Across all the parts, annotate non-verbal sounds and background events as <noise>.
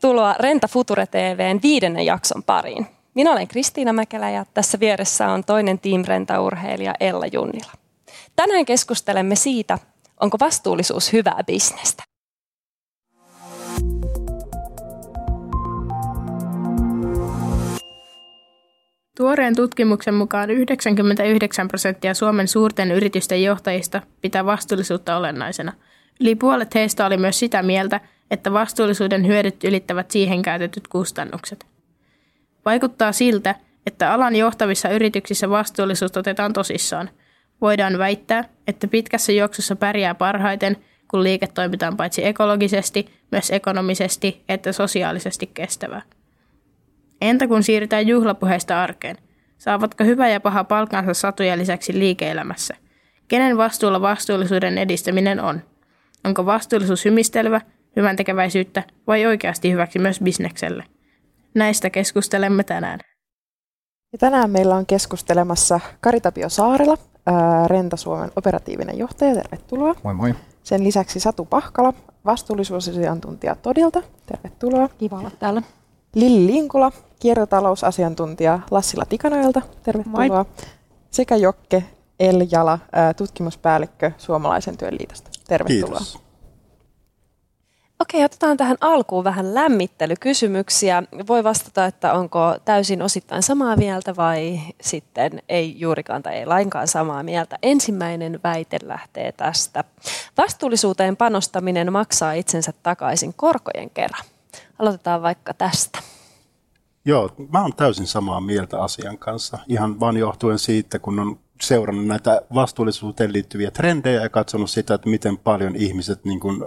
Tervetuloa Renta Future TVn viidennen jakson pariin. Minä olen Kristiina Mäkelä ja tässä vieressä on toinen Team Renta-urheilija Ella Junnila. Tänään keskustelemme siitä, onko vastuullisuus hyvää bisnestä. Tuoreen tutkimuksen mukaan 99 prosenttia Suomen suurten yritysten johtajista pitää vastuullisuutta olennaisena. Yli puolet heistä oli myös sitä mieltä, että vastuullisuuden hyödyt ylittävät siihen käytetyt kustannukset. Vaikuttaa siltä, että alan johtavissa yrityksissä vastuullisuus otetaan tosissaan. Voidaan väittää, että pitkässä juoksussa pärjää parhaiten, kun liike toimitaan paitsi ekologisesti, myös ekonomisesti että sosiaalisesti kestävää. Entä kun siirrytään juhlapuheista arkeen? Saavatko hyvä ja paha palkansa satuja lisäksi liike-elämässä? Kenen vastuulla vastuullisuuden edistäminen on? Onko vastuullisuus hymistelevä, hyvän tekeväisyyttä vai oikeasti hyväksi myös bisnekselle? Näistä keskustelemme tänään. Ja tänään meillä on keskustelemassa Karitapio Saarela, Renta Suomen operatiivinen johtaja. Tervetuloa. Moi moi. Sen lisäksi Satu Pahkala, vastuullisuusasiantuntija Todilta. Tervetuloa. Kiva olla täällä. Lilli Linkula, kiertotalousasiantuntija Lassila Tikanoilta. Tervetuloa. Moi. Sekä Jokke Eljala, tutkimuspäällikkö Suomalaisen työn liitosta. Tervetuloa. Kiitos. Okei, otetaan tähän alkuun vähän lämmittelykysymyksiä. Voi vastata, että onko täysin osittain samaa mieltä vai sitten ei juurikaan tai ei lainkaan samaa mieltä. Ensimmäinen väite lähtee tästä. Vastuullisuuteen panostaminen maksaa itsensä takaisin korkojen kerran. Aloitetaan vaikka tästä. Joo, mä oon täysin samaa mieltä asian kanssa. Ihan vain johtuen siitä, kun on seurannut näitä vastuullisuuteen liittyviä trendejä ja katsonut sitä, että miten paljon ihmiset niin kuin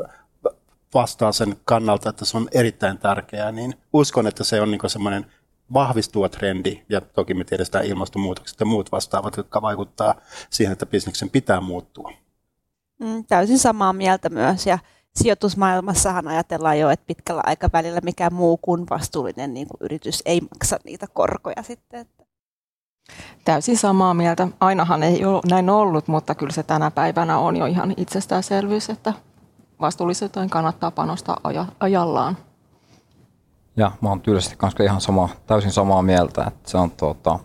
vastaa sen kannalta, että se on erittäin tärkeää, niin uskon, että se on niin semmoinen vahvistuva trendi, ja toki me tiedetään ilmastonmuutokset ja muut vastaavat, jotka vaikuttaa siihen, että bisneksen pitää muuttua. Mm, täysin samaa mieltä myös, ja sijoitusmaailmassahan ajatellaan jo, että pitkällä aikavälillä mikä muu kuin vastuullinen niin kuin yritys ei maksa niitä korkoja sitten. Täysin samaa mieltä. Ainahan ei ole näin ollut, mutta kyllä se tänä päivänä on jo ihan itsestäänselvyys, että vastuullisuuteen kannattaa panostaa ajallaan. Ja mä oon tyylisesti kanssa ihan sama, täysin samaa mieltä, että se on tuota,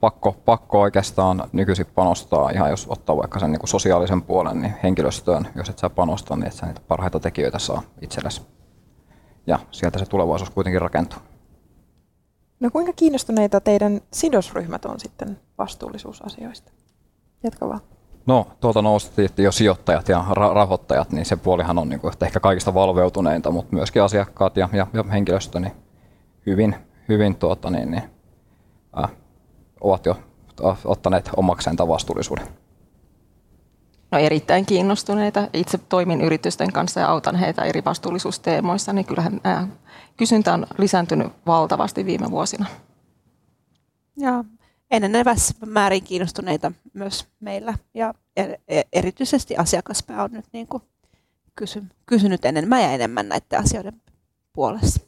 pakko, pakko oikeastaan nykyisin panostaa ihan jos ottaa vaikka sen niin kuin sosiaalisen puolen niin henkilöstöön, jos et sä panosta, niin et sä niitä parhaita tekijöitä saa itsellesi. Ja sieltä se tulevaisuus kuitenkin rakentuu. No kuinka kiinnostuneita teidän sidosryhmät on sitten vastuullisuusasioista? Jatka vaan. No, tuolta nousi jo sijoittajat ja ra- rahoittajat, niin se puolihan on niin kuin, ehkä kaikista valveutuneinta, mutta myöskin asiakkaat ja, ja, ja henkilöstö niin hyvin, hyvin tuota, niin, niin, äh, ovat jo ottaneet omakseen tämän vastuullisuuden. No erittäin kiinnostuneita. Itse toimin yritysten kanssa ja autan heitä eri vastuullisuusteemoissa, niin kyllähän äh, kysyntä on lisääntynyt valtavasti viime vuosina. Joo, enenevässä määrin kiinnostuneita myös meillä ja e-, erityisesti asiakaspää on nyt niin kuin kysy, kysynyt enemmän ja enemmän näiden asioiden puolesta.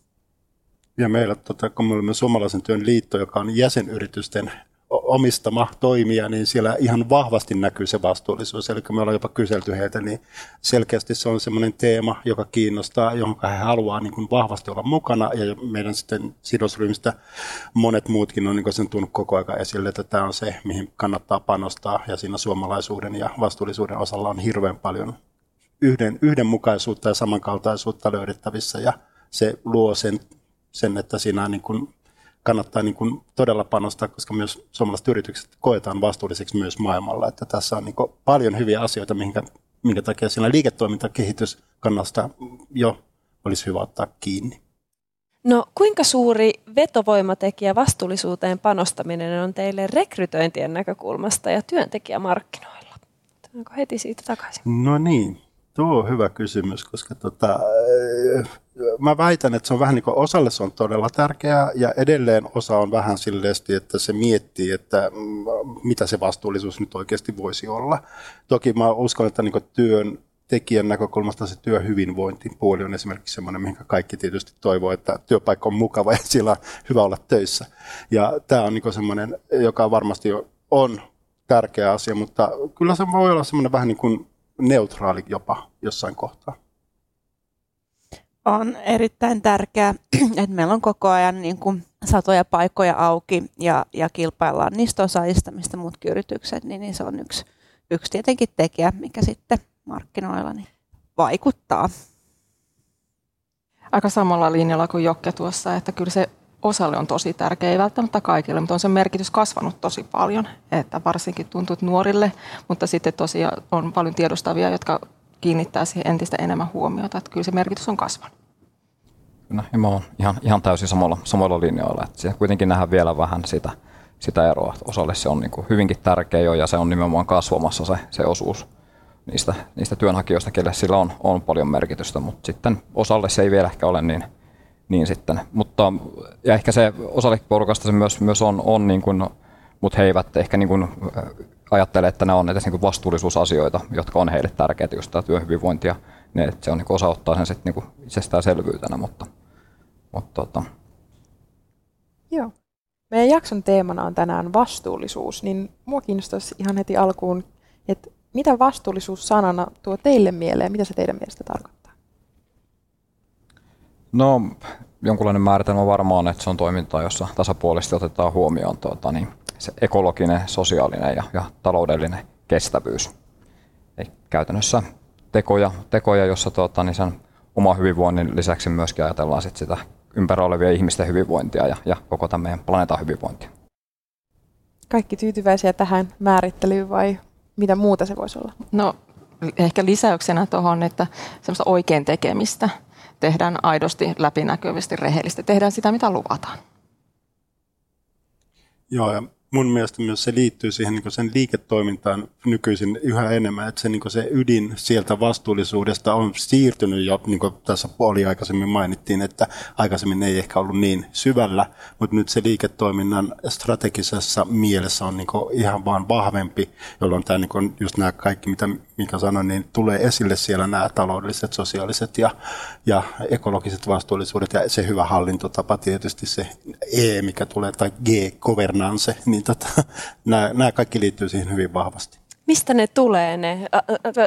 Ja meillä, tota, kun me olemme Suomalaisen työn liitto, joka on jäsenyritysten omistama toimija, niin siellä ihan vahvasti näkyy se vastuullisuus. Eli me ollaan jopa kyselty heitä, niin selkeästi se on semmoinen teema, joka kiinnostaa, johon he haluaa niin kuin vahvasti olla mukana. Ja meidän sitten sidosryhmistä monet muutkin on niin sen tunnut koko ajan esille, että tämä on se, mihin kannattaa panostaa. Ja siinä suomalaisuuden ja vastuullisuuden osalla on hirveän paljon yhden, yhdenmukaisuutta ja samankaltaisuutta löydettävissä. Ja se luo sen, sen että siinä niin kuin kannattaa niin kuin todella panostaa, koska myös suomalaiset yritykset koetaan vastuulliseksi myös maailmalla. Että tässä on niin paljon hyviä asioita, minkä, minkä takia siinä liiketoimintakehitys kannasta jo olisi hyvä ottaa kiinni. No kuinka suuri vetovoimatekijä vastuullisuuteen panostaminen on teille rekrytointien näkökulmasta ja työntekijämarkkinoilla? Onko heti siitä takaisin? No niin, tuo on hyvä kysymys, koska tota, mä väitän, että se on vähän niin kuin osalle se on todella tärkeää ja edelleen osa on vähän silleesti, että se miettii, että mm, mitä se vastuullisuus nyt oikeasti voisi olla. Toki mä uskon, että niin työn tekijän näkökulmasta se työhyvinvointipuoli on esimerkiksi semmoinen, mihin kaikki tietysti toivoo, että työpaikka on mukava ja siellä on hyvä olla töissä. Ja tämä on niin semmoinen, joka varmasti on tärkeä asia, mutta kyllä se voi olla semmoinen vähän niin kuin neutraali jopa jossain kohtaa. On erittäin tärkeää, <clears throat> että meillä on koko ajan niin kuin satoja paikkoja auki ja, ja kilpaillaan niistä osaajista, mistä muutkin yritykset, niin, niin se on yksi, yksi tietenkin tekijä, mikä sitten markkinoilla niin vaikuttaa. Aika samalla linjalla kuin Jokke tuossa, että kyllä se osalle on tosi tärkeä, ei välttämättä kaikille, mutta on sen merkitys kasvanut tosi paljon, että varsinkin tuntuu nuorille, mutta sitten tosiaan on paljon tiedostavia, jotka kiinnittää siihen entistä enemmän huomiota, että kyllä se merkitys on kasvanut. Kyllä, ja mä oon ihan, ihan täysin samalla, samalla linjoilla, että siellä kuitenkin nähdään vielä vähän sitä, sitä eroa. Osalle se on niin kuin hyvinkin tärkeä jo ja se on nimenomaan kasvamassa se, se osuus niistä, niistä työnhakijoista, kelle sillä on, on paljon merkitystä, mutta sitten osalle se ei vielä ehkä ole niin, niin sitten. Mutta, ja ehkä se osalle porukasta se myös, myös on, on niin kuin, mutta he eivät ehkä niin kuin ajattele, että ne on edes niin vastuullisuusasioita, jotka on heille tärkeitä, just tämä työhyvinvointi ja ne, että se on niin osa ottaa sen sitten niin itsestäänselvyytenä, mutta, mutta tota. Joo. Meidän jakson teemana on tänään vastuullisuus, niin mua kiinnostaisi ihan heti alkuun, että mitä vastuullisuus sanana tuo teille mieleen, mitä se teidän mielestä tarkoittaa? No, jonkunlainen määritelmä varmaan, että se on toimintaa, jossa tasapuolisesti otetaan huomioon tuota, niin se ekologinen, sosiaalinen ja, ja taloudellinen kestävyys. Eli käytännössä tekoja, tekoja jossa tuota, niin sen oma hyvinvoinnin lisäksi myöskin ajatellaan sit sitä ympärillä olevia ihmisten hyvinvointia ja, ja koko tämän meidän planeetan hyvinvointia. Kaikki tyytyväisiä tähän määrittelyyn vai mitä muuta se voisi olla? No ehkä lisäyksenä tuohon, että semmoista oikein tekemistä tehdään aidosti, läpinäkyvästi, rehellisesti. Tehdään sitä, mitä luvataan. Joo, ja mun mielestä myös se liittyy siihen niin sen liiketoimintaan nykyisin yhä enemmän, että se, niin se ydin sieltä vastuullisuudesta on siirtynyt jo, niin kuin tässä puoli aikaisemmin mainittiin, että aikaisemmin ei ehkä ollut niin syvällä, mutta nyt se liiketoiminnan strategisessa mielessä on niin ihan vaan vahvempi, jolloin tämä niin just nämä kaikki, mitä Mika sanoi, niin tulee esille siellä nämä taloudelliset, sosiaaliset ja, ja ekologiset vastuullisuudet ja se hyvä hallintotapa tietysti se E, mikä tulee, tai G, governance, niin tota, <laughs> nämä, nämä kaikki liittyy siihen hyvin vahvasti. Mistä ne tulee ne?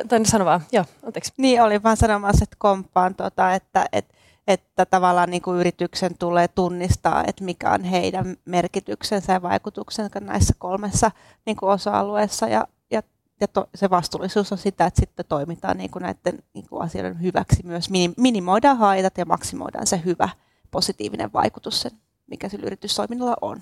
Tai sano vaan, joo, anteeksi. Niin, oli vaan sanomassa, että komppaan, tota, että, että, että tavallaan niin kuin yrityksen tulee tunnistaa, että mikä on heidän merkityksensä ja vaikutuksensa näissä kolmessa niin kuin osa-alueessa ja, ja, ja to, se vastuullisuus on sitä, että sitten toimitaan niin kuin näiden niin kuin asioiden hyväksi myös. Minimoidaan haitat ja maksimoidaan se hyvä positiivinen vaikutus, sen, mikä sillä yritystoiminnalla on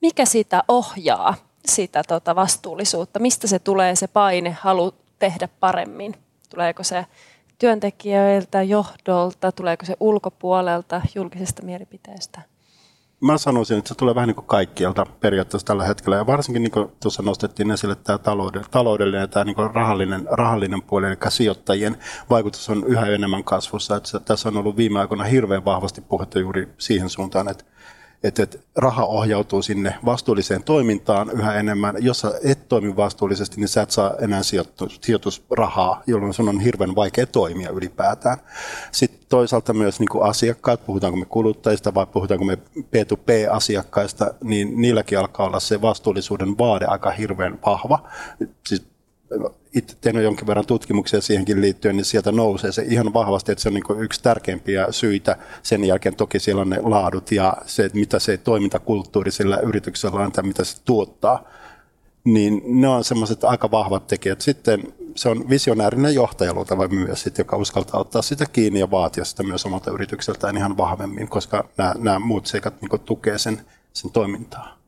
mikä sitä ohjaa, sitä tota vastuullisuutta? Mistä se tulee se paine, halu tehdä paremmin? Tuleeko se työntekijöiltä, johdolta, tuleeko se ulkopuolelta, julkisesta mielipiteestä? Mä sanoisin, että se tulee vähän niin kuin kaikkialta periaatteessa tällä hetkellä. Ja varsinkin niin kuin tuossa nostettiin esille tämä taloudellinen ja tämä niin rahallinen, rahallinen puoli, eli sijoittajien vaikutus on yhä enemmän kasvussa. Että tässä on ollut viime aikoina hirveän vahvasti puhetta juuri siihen suuntaan, että että, raha ohjautuu sinne vastuulliseen toimintaan yhä enemmän. Jos sä et toimi vastuullisesti, niin sä et saa enää sijoitus, sijoitusrahaa, jolloin sun on hirveän vaikea toimia ylipäätään. Sitten toisaalta myös niin kuin asiakkaat, puhutaanko me kuluttajista vai puhutaanko me P2P-asiakkaista, niin niilläkin alkaa olla se vastuullisuuden vaade aika hirveän vahva. Siis itse tehnyt jonkin verran tutkimuksia siihenkin liittyen, niin sieltä nousee se ihan vahvasti, että se on niin yksi tärkeimpiä syitä. Sen jälkeen toki siellä on ne laadut ja se, että mitä se toimintakulttuuri sillä yrityksellä on tai mitä se tuottaa. Niin ne on semmoiset aika vahvat tekijät. Sitten se on visionäärinen johtaja luultava myös, joka uskaltaa ottaa sitä kiinni ja vaatia sitä myös omalta yritykseltään ihan vahvemmin, koska nämä, nämä muut seikat niin tukee sen, sen toimintaa.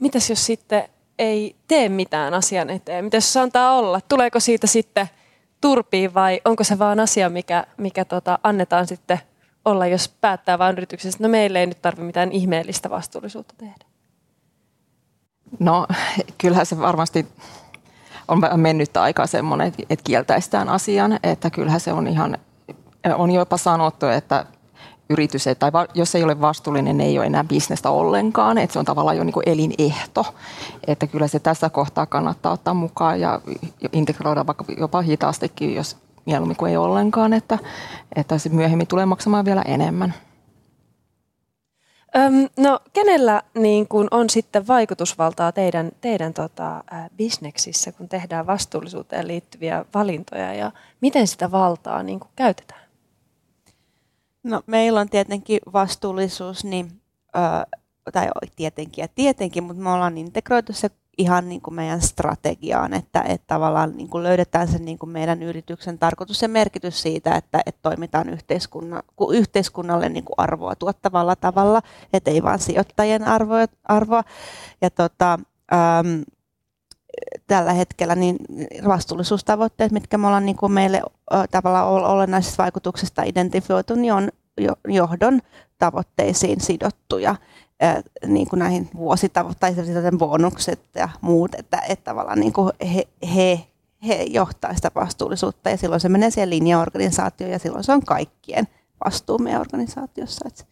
Mitäs jos sitten ei tee mitään asian eteen? Miten se antaa olla? Tuleeko siitä sitten turpiin vai onko se vaan asia, mikä, mikä tota, annetaan sitten olla, jos päättää vain yrityksessä, että no meille ei nyt tarvitse mitään ihmeellistä vastuullisuutta tehdä? No kyllähän se varmasti on mennyt aikaa semmoinen, että kieltäistään asian, että kyllähän se on ihan, on jopa sanottu, että yritys, tai jos ei ole vastuullinen, ei ole enää bisnestä ollenkaan, että se on tavallaan jo niin elinehto, että kyllä se tässä kohtaa kannattaa ottaa mukaan ja integroida vaikka jopa hitaastikin, jos mieluummin kuin ei ollenkaan, että, että se myöhemmin tulee maksamaan vielä enemmän. Öm, no kenellä niin kun on sitten vaikutusvaltaa teidän, teidän tota, bisneksissä, kun tehdään vastuullisuuteen liittyviä valintoja ja miten sitä valtaa niin käytetään? No meillä on tietenkin vastuullisuus, niin, ö, tai tietenkin ja tietenkin, mutta me ollaan integroitu se ihan niin kuin meidän strategiaan, että, että tavallaan niin kuin löydetään se niin kuin meidän yrityksen tarkoitus ja merkitys siitä, että, että toimitaan yhteiskunna, yhteiskunnalle niin kuin arvoa tuottavalla tavalla, että ei vain sijoittajien arvoa. arvoa. Ja tota, tällä hetkellä niin vastuullisuustavoitteet, mitkä me ollaan niin kuin meille tavallaan olennaisista vaikutuksista identifioitu, niin on johdon tavoitteisiin sidottuja niin kuin näihin vuositavoitteisiin bonukset ja muut, että, että tavallaan niin kuin he, he, he johtaa sitä vastuullisuutta ja silloin se menee siihen linjaorganisaatioon ja silloin se on kaikkien vastuu meidän organisaatiossa. Että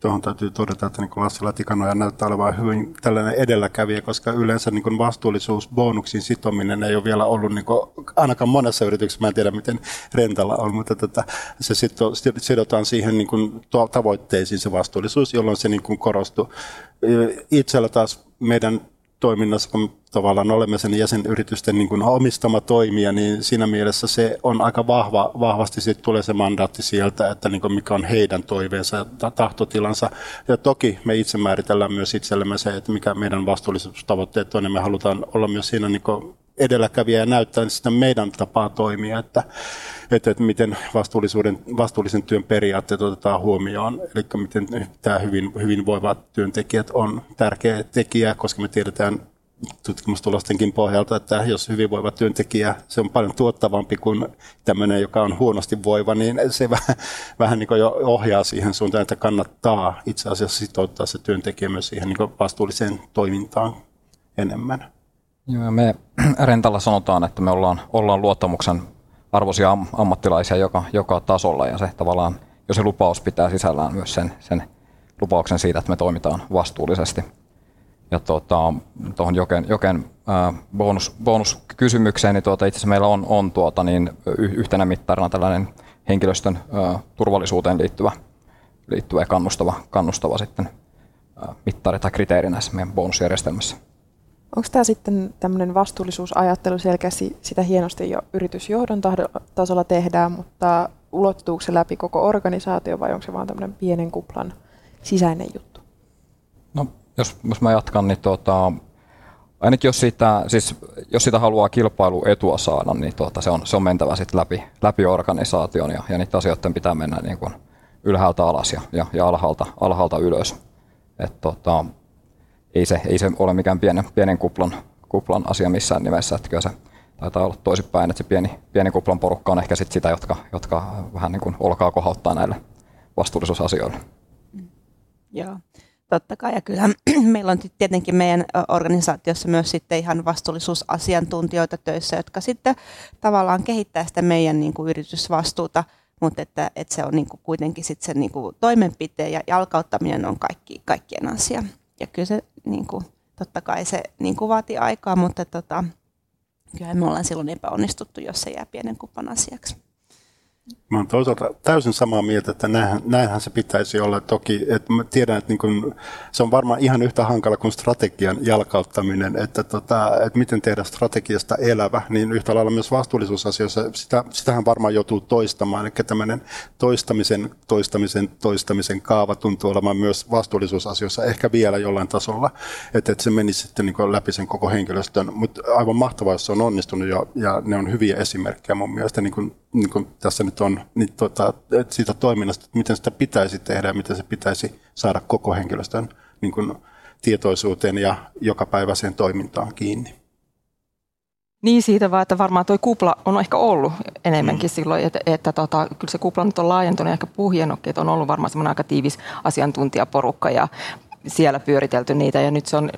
Tuohon täytyy todeta, että niin Lassila Tikanoja näyttää olevan hyvin tällainen edelläkävijä, koska yleensä niin vastuullisuus bonuksiin sitominen ei ole vielä ollut niin kuin, ainakaan monessa yrityksessä, mä en tiedä miten Rentalla on, mutta tätä, se sito, sidotaan siihen niin kuin, tavoitteisiin se vastuullisuus, jolloin se niin kuin korostuu. Itsellä taas meidän toiminnassa, kun tavallaan olemme sen jäsenyritysten niin kuin omistama toimija, niin siinä mielessä se on aika vahva, vahvasti sitten tulee se mandaatti sieltä, että niin kuin mikä on heidän toiveensa ja tahtotilansa. Ja toki me itse määritellään myös itsellemme se, että mikä meidän vastuullisuustavoitteet on, ja me halutaan olla myös siinä niin kuin edelläkävijä ja näyttää sitä meidän tapaa toimia, että, että, että miten vastuullisuuden, vastuullisen työn periaatteet otetaan huomioon, eli miten tämä hyvin, hyvinvoivat työntekijät on tärkeä tekijä, koska me tiedetään tutkimustulostenkin pohjalta, että jos hyvinvoiva työntekijä, se on paljon tuottavampi kuin tämmöinen, joka on huonosti voiva, niin se vähän, vähän niin jo ohjaa siihen suuntaan, että kannattaa itse asiassa sitouttaa se työntekijä myös siihen niin vastuulliseen toimintaan enemmän. Joo, me <clears throat> Rentalla sanotaan, että me ollaan, ollaan luottamuksen arvoisia am, ammattilaisia joka, joka tasolla ja se tavallaan, jos se lupaus pitää sisällään myös sen, sen lupauksen siitä, että me toimitaan vastuullisesti. Ja tuota, tuohon Joken, Joken bonus, bonuskysymykseen, niin tuota, itse asiassa meillä on, on tuota, niin yhtenä mittarina tällainen henkilöstön turvallisuuteen liittyvä, liittyvä ja kannustava, kannustava sitten, mittari tai kriteeri näissä meidän bonusjärjestelmässä. Onko tämä sitten tämmöinen vastuullisuusajattelu selkeästi sitä hienosti jo yritysjohdon tasolla tehdään, mutta ulottuuko se läpi koko organisaatio vai onko se vaan tämmöinen pienen kuplan sisäinen juttu? Jos, jos mä jatkan, niin tuota, ainakin jos sitä, siis jos sitä haluaa kilpailuetua saada, niin tuota, se, on, se on mentävä sitten läpi, läpi organisaation ja, ja niitä asioiden pitää mennä niin kuin ylhäältä alas ja, ja, ja alhaalta, alhaalta ylös. Et, tuota, ei se, ei se ole mikään pienen, pienen kuplan, kuplan asia missään nimessä. Että kyllä se taitaa olla toisinpäin, että se pieni, pieni kuplan porukka on ehkä sit sitä, jotka, jotka vähän niin kuin olkaa kohauttaa näille vastuullisuusasioille. Joo, totta kai. Ja kyllä <clears throat> meillä on tietenkin meidän organisaatiossa myös sitten ihan vastuullisuusasiantuntijoita töissä, jotka sitten tavallaan kehittää sitä meidän niin kuin yritysvastuuta, mutta että, että se on niin kuin kuitenkin sitten se niin kuin toimenpiteen ja jalkauttaminen on kaikki, kaikkien asia ja kyllä se niin kuin, totta kai se niin kuin vaatii aikaa, mutta tota, kyllä me ollaan silloin epäonnistuttu, jos se jää pienen kupan asiaksi. Mä olen toisaalta täysin samaa mieltä, että näinhän, näinhän se pitäisi olla. Toki että mä tiedän, että niin kun, se on varmaan ihan yhtä hankala kuin strategian jalkauttaminen, että, tota, että miten tehdä strategiasta elävä, niin yhtä lailla myös vastuullisuusasioissa, sitä, sitähän varmaan joutuu toistamaan. Eli tämmöinen toistamisen, toistamisen, toistamisen kaava tuntuu olemaan myös vastuullisuusasioissa ehkä vielä jollain tasolla, että, että se menisi sitten niin läpi sen koko henkilöstön. Mutta aivan mahtavaa, jos se on onnistunut ja, ja ne on hyviä esimerkkejä mun mielestä, niin kuin, niin tässä nyt on, niin tota, siitä toiminnasta, että miten sitä pitäisi tehdä ja miten se pitäisi saada koko henkilöstön niin kuin, tietoisuuteen ja jokapäiväiseen toimintaan kiinni. Niin siitä vaan, että varmaan tuo kupla on ehkä ollut enemmänkin mm. silloin, että, että tota, kyllä se kupla nyt on laajentunut ja ehkä puhjennutkin, että on ollut varmaan semmoinen aika tiivis asiantuntijaporukka ja siellä pyöritelty niitä ja nyt se on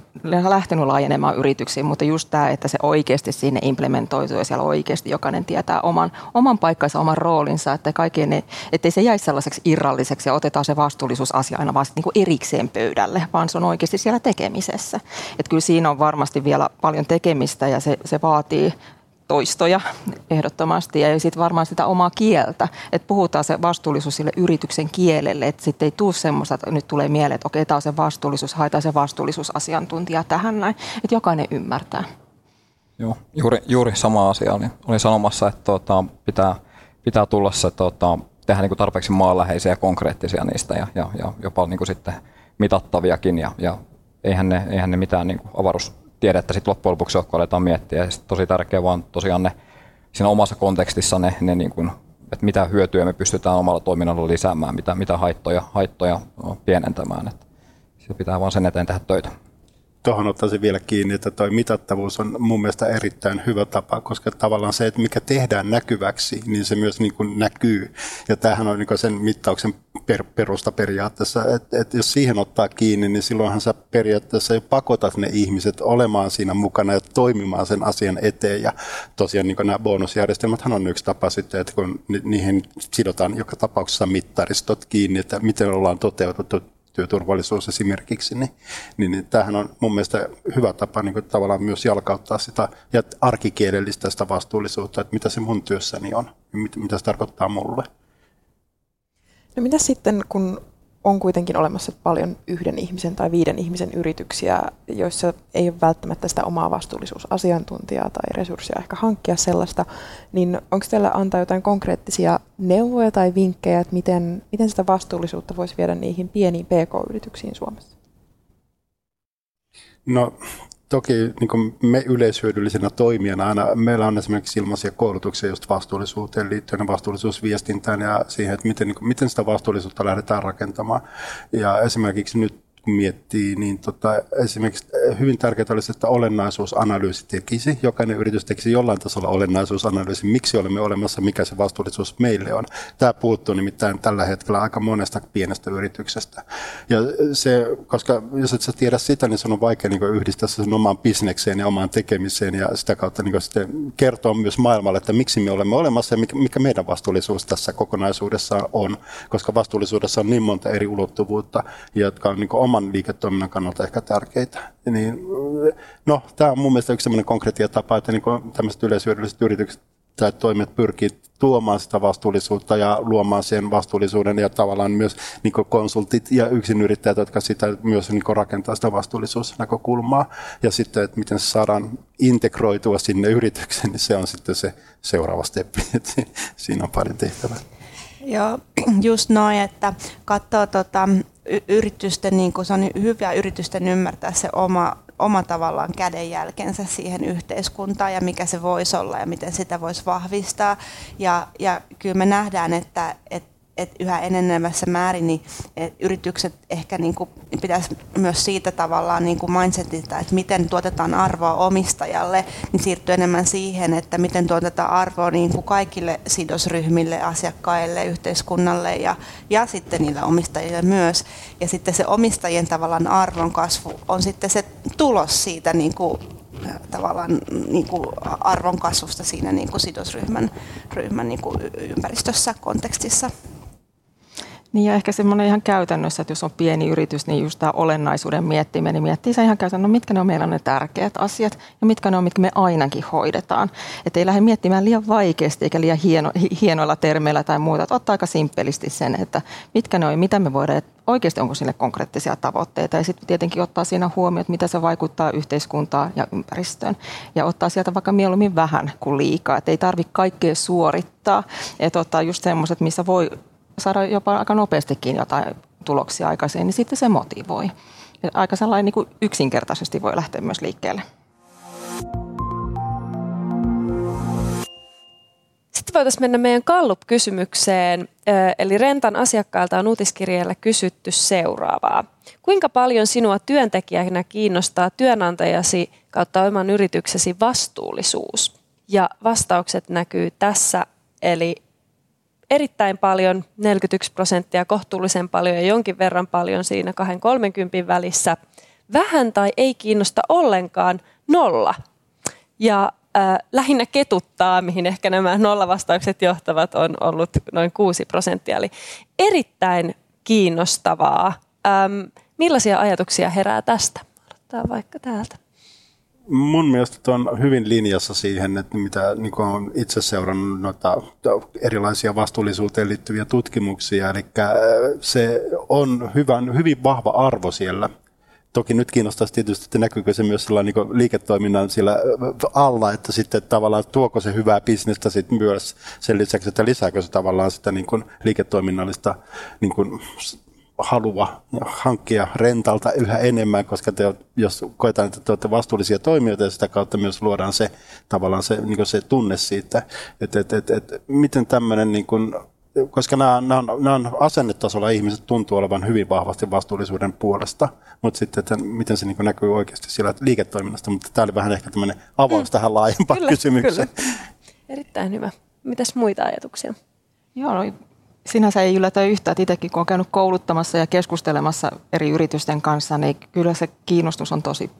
lähtenyt laajenemaan yrityksiin, mutta just tämä, että se oikeasti sinne implementoituu ja siellä oikeasti jokainen tietää oman, oman paikkansa, oman roolinsa, että kaikkien ne, ettei se jäisi sellaiseksi irralliseksi ja otetaan se vastuullisuusasia aina vaan niin kuin erikseen pöydälle, vaan se on oikeasti siellä tekemisessä. Että kyllä siinä on varmasti vielä paljon tekemistä ja se, se vaatii toistoja ehdottomasti ja sitten varmaan sitä omaa kieltä, että puhutaan se vastuullisuus sille yrityksen kielelle, että sitten ei tule semmoista, että nyt tulee mieleen, että okei, tämä on se vastuullisuus, haetaan se vastuullisuusasiantuntija tähän näin, että jokainen ymmärtää. Joo, juuri, juuri sama asia. Oli, oli sanomassa, että tuota, pitää, pitää tulla se tuota, tehdä niin tarpeeksi maanläheisiä ja konkreettisia niistä ja, ja, ja jopa niin kuin sitten mitattaviakin ja, ja eihän, ne, eihän ne mitään niin avaruustiedettä sitten loppujen lopuksi kun aletaan miettiä. Ja tosi tärkeää vaan tosiaan ne siinä omassa kontekstissa ne, ne niin kuin, että mitä hyötyä me pystytään omalla toiminnalla lisäämään, mitä, mitä haittoja, haittoja pienentämään. Että pitää vaan sen eteen tehdä töitä tuohon ottaisin vielä kiinni, että tuo mitattavuus on mun mielestä erittäin hyvä tapa, koska tavallaan se, että mikä tehdään näkyväksi, niin se myös niin kuin näkyy. Ja tämähän on niin sen mittauksen per, perusta periaatteessa, että, että jos siihen ottaa kiinni, niin silloinhan sä periaatteessa jo pakotat ne ihmiset olemaan siinä mukana ja toimimaan sen asian eteen. Ja tosiaan niin nämä bonusjärjestelmäthän on yksi tapa sitten, että kun niihin sidotaan joka tapauksessa mittaristot kiinni, että miten ollaan toteutettu työturvallisuus esimerkiksi, niin, niin, niin tämähän on mun mielestä hyvä tapa niin kuin tavallaan myös jalkauttaa sitä ja arkikielellistä sitä vastuullisuutta, että mitä se mun työssäni on ja mit, mitä se tarkoittaa mulle. No mitä sitten, kun on kuitenkin olemassa paljon yhden ihmisen tai viiden ihmisen yrityksiä, joissa ei ole välttämättä sitä omaa vastuullisuusasiantuntijaa tai resursseja ehkä hankkia sellaista, niin onko teillä antaa jotain konkreettisia neuvoja tai vinkkejä, että miten, miten sitä vastuullisuutta voisi viedä niihin pieniin PK-yrityksiin Suomessa? No toki niin me yleishyödyllisenä toimijana aina, meillä on esimerkiksi ilmaisia koulutuksia just vastuullisuuteen liittyen vastuullisuusviestintään ja siihen, että miten, niin kuin, miten sitä vastuullisuutta lähdetään rakentamaan. Ja esimerkiksi nyt kun miettii, niin tota, esimerkiksi eh, hyvin tärkeää olisi, että olennaisuusanalyysi tekisi. Jokainen yritys tekisi jollain tasolla olennaisuusanalyysi, miksi olemme olemassa, mikä se vastuullisuus meille on. Tämä puuttuu nimittäin tällä hetkellä aika monesta pienestä yrityksestä. Ja se, koska jos et sä tiedä sitä, niin se on vaikea niin yhdistää sen omaan bisnekseen ja omaan tekemiseen ja sitä kautta niin sitten kertoa myös maailmalle, että miksi me olemme olemassa ja mikä meidän vastuullisuus tässä kokonaisuudessa on, koska vastuullisuudessa on niin monta eri ulottuvuutta, jotka on niin oman liiketoiminnan kannalta ehkä tärkeitä. Niin, no, tämä on mun mielestä yksi sellainen konkreettia tapa, että niin tämmöiset yleisyydylliset yritykset tai toimet pyrkii tuomaan sitä vastuullisuutta ja luomaan sen vastuullisuuden ja tavallaan myös niin konsultit ja yksinyrittäjät, jotka sitä myös niin rakentaa sitä vastuullisuusnäkökulmaa. Ja sitten, että miten se saadaan integroitua sinne yritykseen, niin se on sitten se seuraava steppi. <laughs> Siinä on paljon tehtävää. Joo, <clears throat> just noin, että katsoo tota, yritysten, niin kuin se on hyvä yritysten ymmärtää se oma, oma tavallaan kädenjälkensä siihen yhteiskuntaan ja mikä se voisi olla ja miten sitä voisi vahvistaa. Ja, ja kyllä me nähdään, että, että että yhä enenevässä määrin niin yritykset ehkä niin kuin pitäisi myös siitä tavallaan niin kuin mindsetiltä, että miten tuotetaan arvoa omistajalle, niin siirtyy enemmän siihen, että miten tuotetaan arvoa niin kuin kaikille sidosryhmille, asiakkaille, yhteiskunnalle ja, ja sitten niille omistajille myös. Ja sitten se omistajien tavallaan arvon kasvu on sitten se tulos siitä niin kuin tavallaan niin kuin arvon kasvusta siinä niin kuin sidosryhmän ryhmän niin kuin ympäristössä, kontekstissa. Niin ja ehkä semmoinen ihan käytännössä, että jos on pieni yritys, niin just tämä olennaisuuden miettiminen, niin miettii se ihan käytännössä, no mitkä ne on meillä ne tärkeät asiat ja mitkä ne on, mitkä me ainakin hoidetaan. Että ei lähde miettimään liian vaikeasti eikä liian hieno, hienoilla termeillä tai muuta, että ottaa aika simppelisti sen, että mitkä ne on ja mitä me voidaan, että oikeasti onko sille konkreettisia tavoitteita. Ja sitten tietenkin ottaa siinä huomioon, että mitä se vaikuttaa yhteiskuntaan ja ympäristöön. Ja ottaa sieltä vaikka mieluummin vähän kuin liikaa, että ei tarvitse kaikkea suorittaa, että ottaa just semmoiset, missä voi saada jopa aika nopeastikin jotain tuloksia aikaiseen, niin sitten se motivoi. Ja aika sellainen niin kuin yksinkertaisesti voi lähteä myös liikkeelle. Sitten voitaisiin mennä meidän Kallup-kysymykseen. Eli Rentan asiakkailta on uutiskirjeellä kysytty seuraavaa. Kuinka paljon sinua työntekijänä kiinnostaa työnantajasi kautta oman yrityksesi vastuullisuus? Ja vastaukset näkyy tässä, eli erittäin paljon, 41 prosenttia, kohtuullisen paljon ja jonkin verran paljon siinä 2-30 välissä. Vähän tai ei kiinnosta ollenkaan nolla. Ja äh, lähinnä ketuttaa, mihin ehkä nämä nollavastaukset johtavat, on ollut noin 6 prosenttia. Eli erittäin kiinnostavaa. Ähm, millaisia ajatuksia herää tästä? Aloitetaan vaikka täältä. Mun mielestä on hyvin linjassa siihen, että mitä niin olen itse seurannut noita erilaisia vastuullisuuteen liittyviä tutkimuksia. Eli äh, se on hyvän, hyvin vahva arvo siellä toki nyt kiinnostaisi tietysti, että näkyykö se myös sellainen niin liiketoiminnan sillä alla, että sitten tavallaan tuoko se hyvää bisnestä sitten myös sen lisäksi, että lisääkö se tavallaan sitä niin kuin liiketoiminnallista niin kuin halua hankkia rentalta yhä enemmän, koska te, jos koetaan, että te olette vastuullisia toimijoita ja sitä kautta myös luodaan se tavallaan se, niin se tunne siitä, että, että, että, että miten tämmöinen niin kuin, koska nämä, nämä, on, nämä on asennetasolla ihmiset tuntuu olevan hyvin vahvasti vastuullisuuden puolesta, mutta sitten, että miten se niin näkyy oikeasti siellä liiketoiminnasta, mutta tämä oli vähän ehkä tämmöinen avaus mm. tähän laajempaan kyllä, kysymykseen. Kyllä. Erittäin hyvä. Mitäs muita ajatuksia? Joo, no, sinänsä ei yllätä yhtään, että itsekin kun olen käynyt kouluttamassa ja keskustelemassa eri yritysten kanssa, niin kyllä se kiinnostus on tosi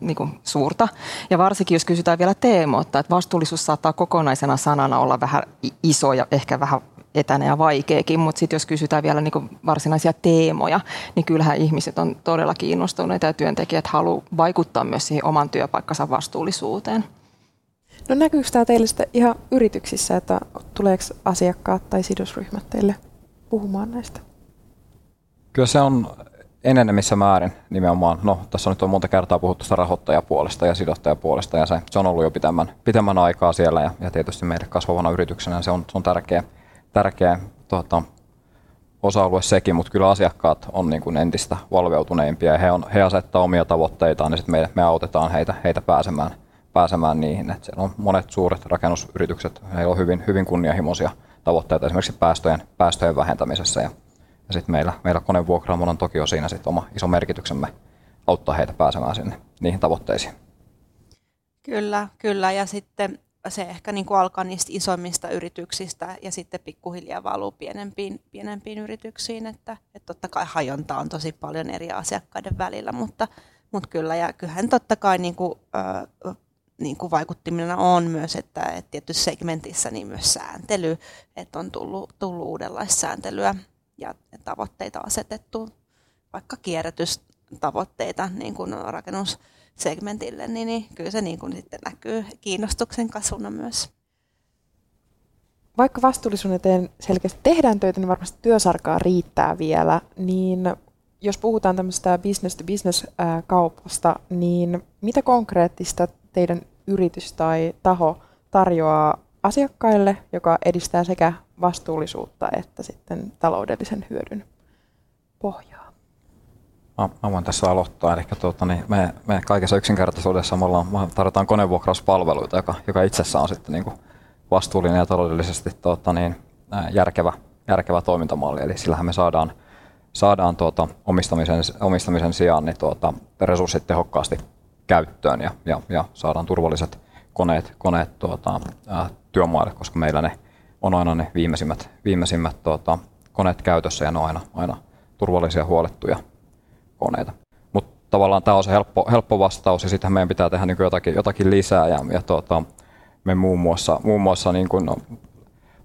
niin kuin, suurta. Ja varsinkin, jos kysytään vielä teemoita, että vastuullisuus saattaa kokonaisena sanana olla vähän iso ja ehkä vähän etäinen ja vaikeakin, mutta sitten jos kysytään vielä niin kuin varsinaisia teemoja, niin kyllähän ihmiset on todella kiinnostuneita ja työntekijät haluavat vaikuttaa myös siihen oman työpaikkansa vastuullisuuteen. No näkyykö tämä teille sitten ihan yrityksissä, että tuleeko asiakkaat tai sidosryhmät teille puhumaan näistä? Kyllä se on enenemissä määrin nimenomaan, no tässä on nyt on monta kertaa puhuttu sitä rahoittajapuolesta ja sidottajapuolesta ja se, se on ollut jo pitemmän, pitemmän aikaa siellä ja, ja tietysti meille kasvavana yrityksenä se on, se on tärkeä, tärkeä tuota, osa-alue sekin, mutta kyllä asiakkaat on niin kuin entistä valveutuneimpia ja he, on, he asettaa omia tavoitteitaan ja sitten me, me autetaan heitä, heitä pääsemään – pääsemään niihin. Et siellä on monet suuret rakennusyritykset, heillä on hyvin, hyvin kunnianhimoisia tavoitteita esimerkiksi päästöjen, päästöjen vähentämisessä. Ja, ja sitten meillä, meillä konevuokraamolla on toki siinä sit oma iso merkityksemme auttaa heitä pääsemään sinne niihin tavoitteisiin. Kyllä, kyllä. Ja sitten se ehkä niin kuin alkaa niistä isommista yrityksistä ja sitten pikkuhiljaa valuu pienempiin, pienempiin yrityksiin. Että, että totta kai hajonta on tosi paljon eri asiakkaiden välillä, mutta, mutta kyllä. Ja kyllähän totta kai niin kuin, ö, niin kuin vaikuttimena on myös, että, että tietyssä segmentissä niin myös sääntely, että on tullut, tullut uudenlaista sääntelyä ja tavoitteita asetettu, vaikka kierrätystavoitteita niin kuin rakennussegmentille, niin, niin kyllä se niin kuin sitten näkyy kiinnostuksen kasvuna myös. Vaikka vastuullisuuden eteen selkeästi tehdään töitä, niin varmasti työsarkaa riittää vielä, niin jos puhutaan tämmöistä business to business kaupasta, niin mitä konkreettista teidän yritys tai taho tarjoaa asiakkaille, joka edistää sekä vastuullisuutta että sitten taloudellisen hyödyn pohjaa? Mä, mä voin tässä aloittaa. Eli tuota, niin me, me kaikessa yksinkertaisuudessa me, ollaan, me tarjotaan konevuokrauspalveluita, joka, joka itsessään on sitten niin kuin vastuullinen ja taloudellisesti tuota, niin, järkevä, järkevä toimintamalli. Eli sillähän me saadaan, saadaan tuota, omistamisen, omistamisen sijaan niin tuota, resurssit tehokkaasti käyttöön ja, ja, ja saadaan turvalliset koneet, koneet tuota, ää, työmaille, koska meillä ne on aina ne viimeisimmät, viimeisimmät tuota, koneet käytössä ja ne on aina, aina turvallisia huolettuja koneita. Mutta tavallaan tämä on se helppo, helppo vastaus ja sitten meidän pitää tehdä niin jotakin, jotakin lisää ja, ja tuota, me muun muassa, muun muassa niin kuin, no,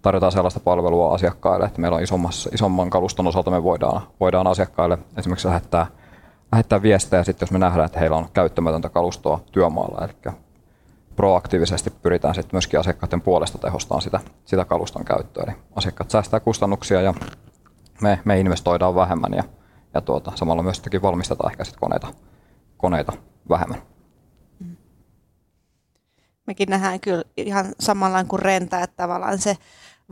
tarjotaan sellaista palvelua asiakkaille, että meillä on isommassa, isomman kaluston osalta me voidaan, voidaan asiakkaille esimerkiksi lähettää lähettää viestejä sitten, jos me nähdään, että heillä on käyttämätöntä kalustoa työmaalla. Eli proaktiivisesti pyritään sitten myöskin asiakkaiden puolesta tehostamaan sitä, sitä kaluston käyttöä. Eli asiakkaat säästää kustannuksia ja me, me investoidaan vähemmän ja, ja tuota, samalla myös valmistetaan ehkä sit koneita, koneita vähemmän. Mekin nähdään kyllä ihan samalla kuin renta, että tavallaan se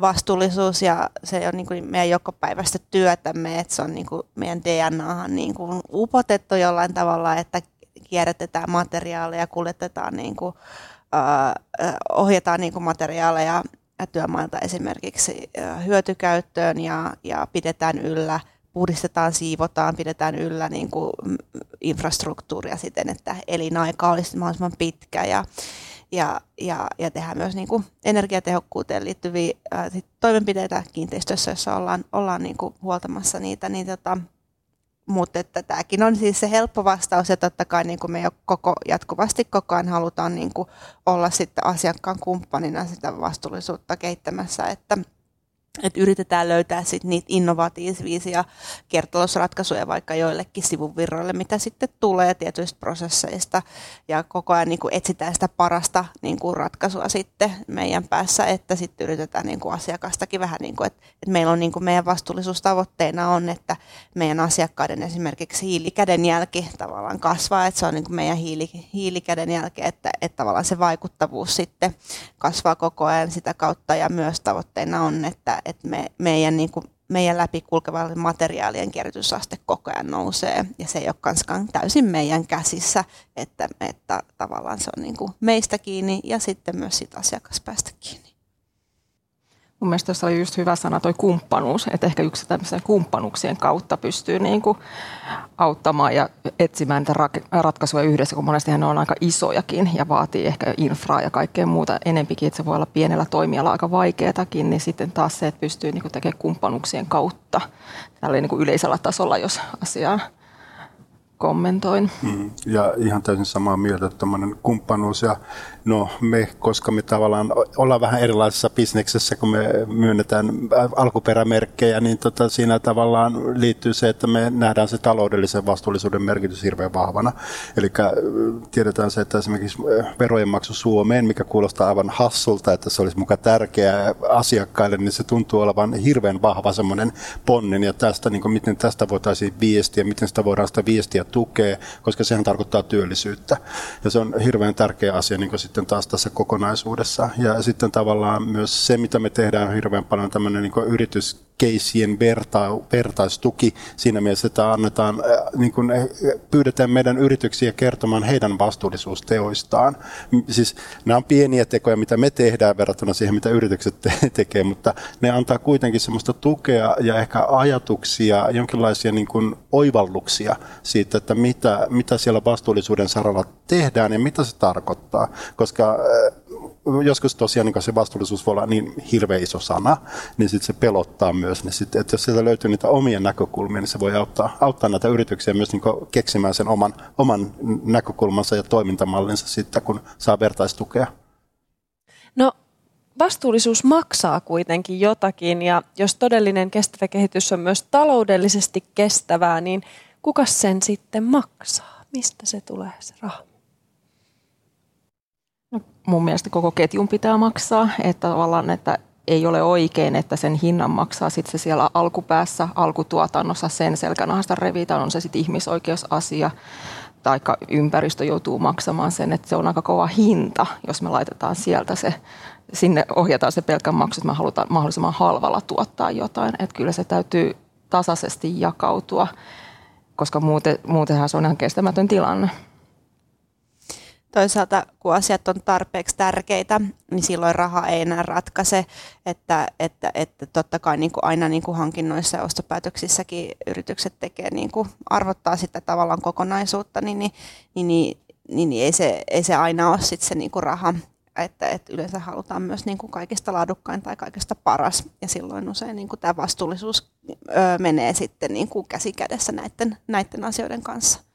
vastuullisuus ja se on niin kuin meidän jokapäiväistä työtämme, että se on niin kuin meidän DNAhan niin kuin upotettu jollain tavalla, että kierrätetään materiaaleja, kuljetetaan, niin kuin, uh, ohjataan niin kuin materiaaleja työmailta esimerkiksi hyötykäyttöön ja, ja pidetään yllä, puhdistetaan, siivotaan, pidetään yllä niin kuin infrastruktuuria siten, että elinaika olisi mahdollisimman pitkä ja, ja, ja, ja tehdään myös niin kuin energiatehokkuuteen liittyviä ää, sit toimenpiteitä kiinteistössä, jossa ollaan, ollaan niin kuin huoltamassa niitä. Niin tota, mutta että tämäkin on siis se helppo vastaus ja totta kai niin kuin me jo koko, jatkuvasti koko ajan halutaan niin kuin olla sitten asiakkaan kumppanina sitä vastuullisuutta kehittämässä, että, että yritetään löytää sit niitä innovatiivisia kiertotalousratkaisuja vaikka joillekin sivuvirroille, mitä sitten tulee tietyistä prosesseista. Ja koko ajan niin kuin etsitään sitä parasta niin kuin ratkaisua sitten meidän päässä, että sitten yritetään niin kuin asiakastakin vähän, niin kuin, että, että meillä on niin kuin meidän vastuullisuustavoitteena on, että meidän asiakkaiden esimerkiksi hiilikädenjälki tavallaan kasvaa, että se on niin kuin meidän hiili, hiilikädenjälki, että, että tavallaan se vaikuttavuus sitten kasvaa koko ajan sitä kautta ja myös tavoitteena on, että, että me, meidän, niin kuin, meidän läpi kulkevan materiaalien kierrätysaste koko ajan nousee ja se ei ole kanskaan täysin meidän käsissä, että, että tavallaan se on niin kuin meistä kiinni ja sitten myös siitä asiakaspäästä kiinni. Mun mielestä tuossa oli just hyvä sana toi kumppanuus, että ehkä yksi tämmöisen kumppanuuksien kautta pystyy niin kuin auttamaan ja etsimään niitä ratkaisuja yhdessä, kun monesti ne on aika isojakin ja vaatii ehkä infraa ja kaikkea muuta. Enempikin, että se voi olla pienellä toimialalla aika vaikeatakin, niin sitten taas se, että pystyy niin kuin tekemään kumppanuuksien kautta tällä niin kuin yleisellä tasolla, jos asiaa kommentoin. Mm, ja ihan täysin samaa mieltä, että tämmöinen kumppanuus ja no me, koska me tavallaan ollaan vähän erilaisessa bisneksessä, kun me myönnetään alkuperämerkkejä, niin tota, siinä tavallaan liittyy se, että me nähdään se taloudellisen vastuullisuuden merkitys hirveän vahvana. Eli tiedetään se, että esimerkiksi verojen maksu Suomeen, mikä kuulostaa aivan hassulta, että se olisi mukaan tärkeää asiakkaille, niin se tuntuu olevan hirveän vahva semmoinen ponnen ja tästä, niin kuin, miten tästä voitaisiin viestiä, miten sitä voidaan sitä viestiä tukea, koska sehän tarkoittaa työllisyyttä. Ja se on hirveän tärkeä asia niin kuin sitten taas tässä kokonaisuudessa. Ja sitten tavallaan myös se, mitä me tehdään, on hirveän paljon tämmöinen niin yritys keissien verta, vertaistuki siinä mielessä, että annetaan, äh, niin kuin pyydetään meidän yrityksiä kertomaan heidän vastuullisuusteoistaan. Siis nämä on pieniä tekoja, mitä me tehdään verrattuna siihen, mitä yritykset te- tekee, mutta ne antaa kuitenkin semmoista tukea ja ehkä ajatuksia, jonkinlaisia niin kuin oivalluksia siitä, että mitä, mitä siellä vastuullisuuden saralla tehdään ja mitä se tarkoittaa. Koska äh, joskus tosiaan niin se vastuullisuus voi olla niin hirveän iso sana, niin sitten se pelottaa myös. Niin sit, että jos sieltä löytyy niitä omia näkökulmia, niin se voi auttaa, auttaa näitä yrityksiä myös niin keksimään sen oman, oman näkökulmansa ja toimintamallinsa sitten, kun saa vertaistukea. No vastuullisuus maksaa kuitenkin jotakin ja jos todellinen kestävä kehitys on myös taloudellisesti kestävää, niin kuka sen sitten maksaa? Mistä se tulee se raha? Mun mielestä koko ketjun pitää maksaa, että tavallaan, että ei ole oikein, että sen hinnan maksaa sitten se siellä alkupäässä, alkutuotannossa sen selkänahasta revitään, on se sitten ihmisoikeusasia, tai ympäristö joutuu maksamaan sen, että se on aika kova hinta, jos me laitetaan sieltä se, sinne ohjataan se pelkän maksu, että me halutaan mahdollisimman halvalla tuottaa jotain, että kyllä se täytyy tasaisesti jakautua, koska muuten, muutenhan se on ihan kestämätön tilanne toisaalta kun asiat on tarpeeksi tärkeitä, niin silloin raha ei enää ratkaise, että, että, että totta kai niin kuin aina niin kuin hankinnoissa ja ostopäätöksissäkin yritykset tekee, niin kuin arvottaa sitä tavallaan kokonaisuutta, niin, niin, niin, niin, niin, niin ei, se, ei se aina ole sit se niin kuin raha, että, että yleensä halutaan myös niin kuin kaikista laadukkain tai kaikista paras, ja silloin usein niin kuin tämä vastuullisuus menee sitten niin kuin käsi kädessä näiden, näiden asioiden kanssa.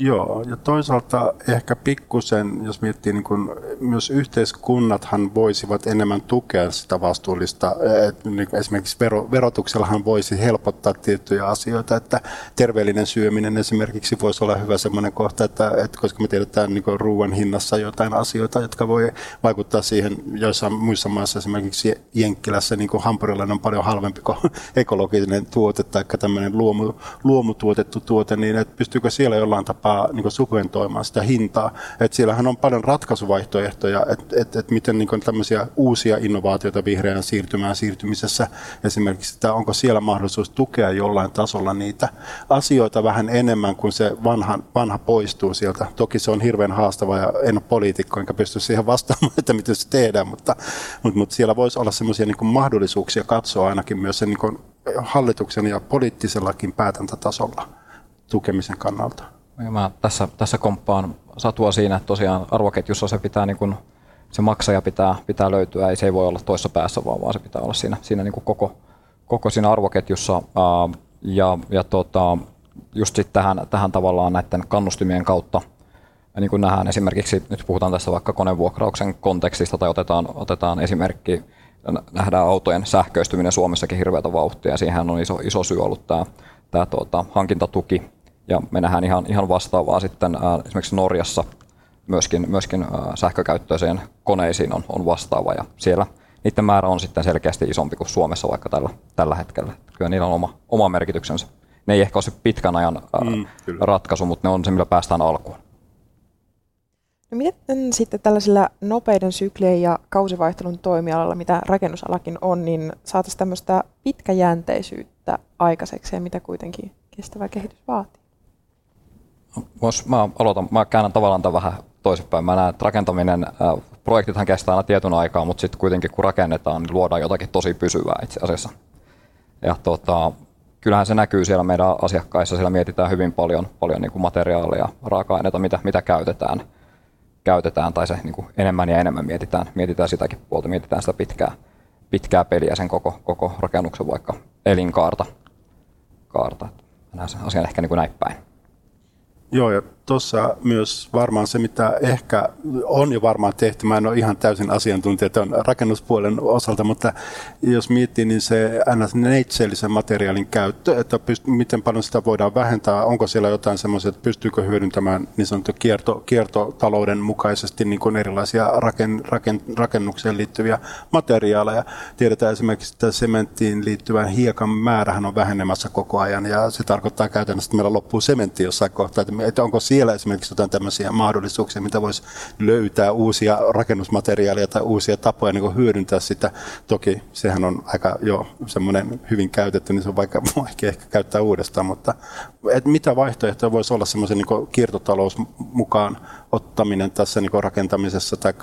Joo, ja toisaalta ehkä pikkusen, jos miettii, niin kun myös yhteiskunnathan voisivat enemmän tukea sitä vastuullista, että niin esimerkiksi vero, verotuksellahan voisi helpottaa tiettyjä asioita, että terveellinen syöminen esimerkiksi voisi olla hyvä semmoinen kohta, että, että koska me tiedetään niin ruoan hinnassa jotain asioita, jotka voi vaikuttaa siihen, joissain muissa maissa esimerkiksi Jenkkilässä niin hampurilainen on paljon halvempi kuin ekologinen tuote tai tämmöinen luomu, luomutuotettu tuote, niin että pystyykö siellä jollain tapaa alkaa niin subventoimaan sitä hintaa. Et siellähän on paljon ratkaisuvaihtoehtoja, että et, et miten niin tämmöisiä uusia innovaatioita vihreään siirtymään siirtymisessä esimerkiksi, että onko siellä mahdollisuus tukea jollain tasolla niitä asioita vähän enemmän kuin se vanha, vanha poistuu sieltä. Toki se on hirveän haastava ja en ole poliitikko, enkä pysty siihen vastaamaan, että miten se tehdään, mutta, mutta, mutta siellä voisi olla semmoisia niin mahdollisuuksia katsoa ainakin myös sen niin hallituksen ja poliittisellakin päätäntätasolla tukemisen kannalta. Mä tässä, tässä komppaan satua siinä, että tosiaan arvoketjussa se pitää niin kuin, se maksaja pitää, pitää löytyä, ei se ei voi olla toissa päässä, vaan, vaan se pitää olla siinä, siinä niin kuin koko, koko siinä arvoketjussa. Ää, ja ja tota, just sitten tähän, tähän tavallaan näiden kannustimien kautta, ja niin kuin nähdään esimerkiksi, nyt puhutaan tässä vaikka konevuokrauksen kontekstista tai otetaan, otetaan esimerkki nähdään autojen sähköistyminen Suomessakin hirveätä vauhtia ja siihen on iso, iso syy ollut tämä, tämä tuota, hankintatuki ja me nähdään ihan, ihan vastaavaa sitten ää, esimerkiksi Norjassa myöskin, myöskin ää, sähkökäyttöiseen koneisiin on, on vastaava ja siellä niiden määrä on sitten selkeästi isompi kuin Suomessa vaikka tällä, tällä hetkellä. Kyllä niillä on oma, oma merkityksensä. Ne ei ehkä ole se pitkän ajan ää, mm, ratkaisu, mutta ne on se, millä päästään alkuun. No miten sitten tällaisilla nopeiden syklien ja kausivaihtelun toimialalla, mitä rakennusalakin on, niin saataisiin tämmöistä pitkäjänteisyyttä aikaiseksi ja mitä kuitenkin kestävä kehitys vaatii? Vois, mä aloitan, mä käännän tavallaan tämän vähän toisinpäin. Mä näen, että rakentaminen, äh, projektithan kestää aina tietyn aikaa, mutta sitten kuitenkin kun rakennetaan, niin luodaan jotakin tosi pysyvää itse asiassa. Ja tota, kyllähän se näkyy siellä meidän asiakkaissa, siellä mietitään hyvin paljon, paljon niin kuin materiaalia, raaka-aineita, mitä, mitä käytetään, käytetään, tai se niin kuin enemmän ja enemmän mietitään, mietitään sitäkin puolta, mietitään sitä pitkää, pitkää peliä, sen koko, koko rakennuksen vaikka elinkaarta. Kaarta. Mä näen sen asian ehkä niin kuin näin päin. Joo, ja tuossa myös varmaan se, mitä ehkä on jo varmaan tehty, mä en ole ihan täysin asiantuntija tuon rakennuspuolen osalta, mutta jos miettii, niin se neitseellisen materiaalin käyttö, että pyst- miten paljon sitä voidaan vähentää, onko siellä jotain semmoisia, että pystyykö hyödyntämään niin sanottu kierto, kiertotalouden mukaisesti niin kuin erilaisia raken, raken, rakennukseen liittyviä materiaaleja. Tiedetään esimerkiksi, että sementtiin liittyvän hiekan määrähän on vähenemässä koko ajan, ja se tarkoittaa käytännössä, että meillä loppuu sementti jossain kohtaa, että onko siellä siellä esimerkiksi jotain tämmöisiä mahdollisuuksia, mitä voisi löytää uusia rakennusmateriaaleja tai uusia tapoja niin hyödyntää sitä. Toki sehän on aika jo semmoinen hyvin käytetty, niin se on vaikka <laughs> vaikea ehkä käyttää uudestaan, mutta et mitä vaihtoehtoja voisi olla semmoisen niin kiertotalous mukaan ottaminen tässä niin rakentamisessa, tai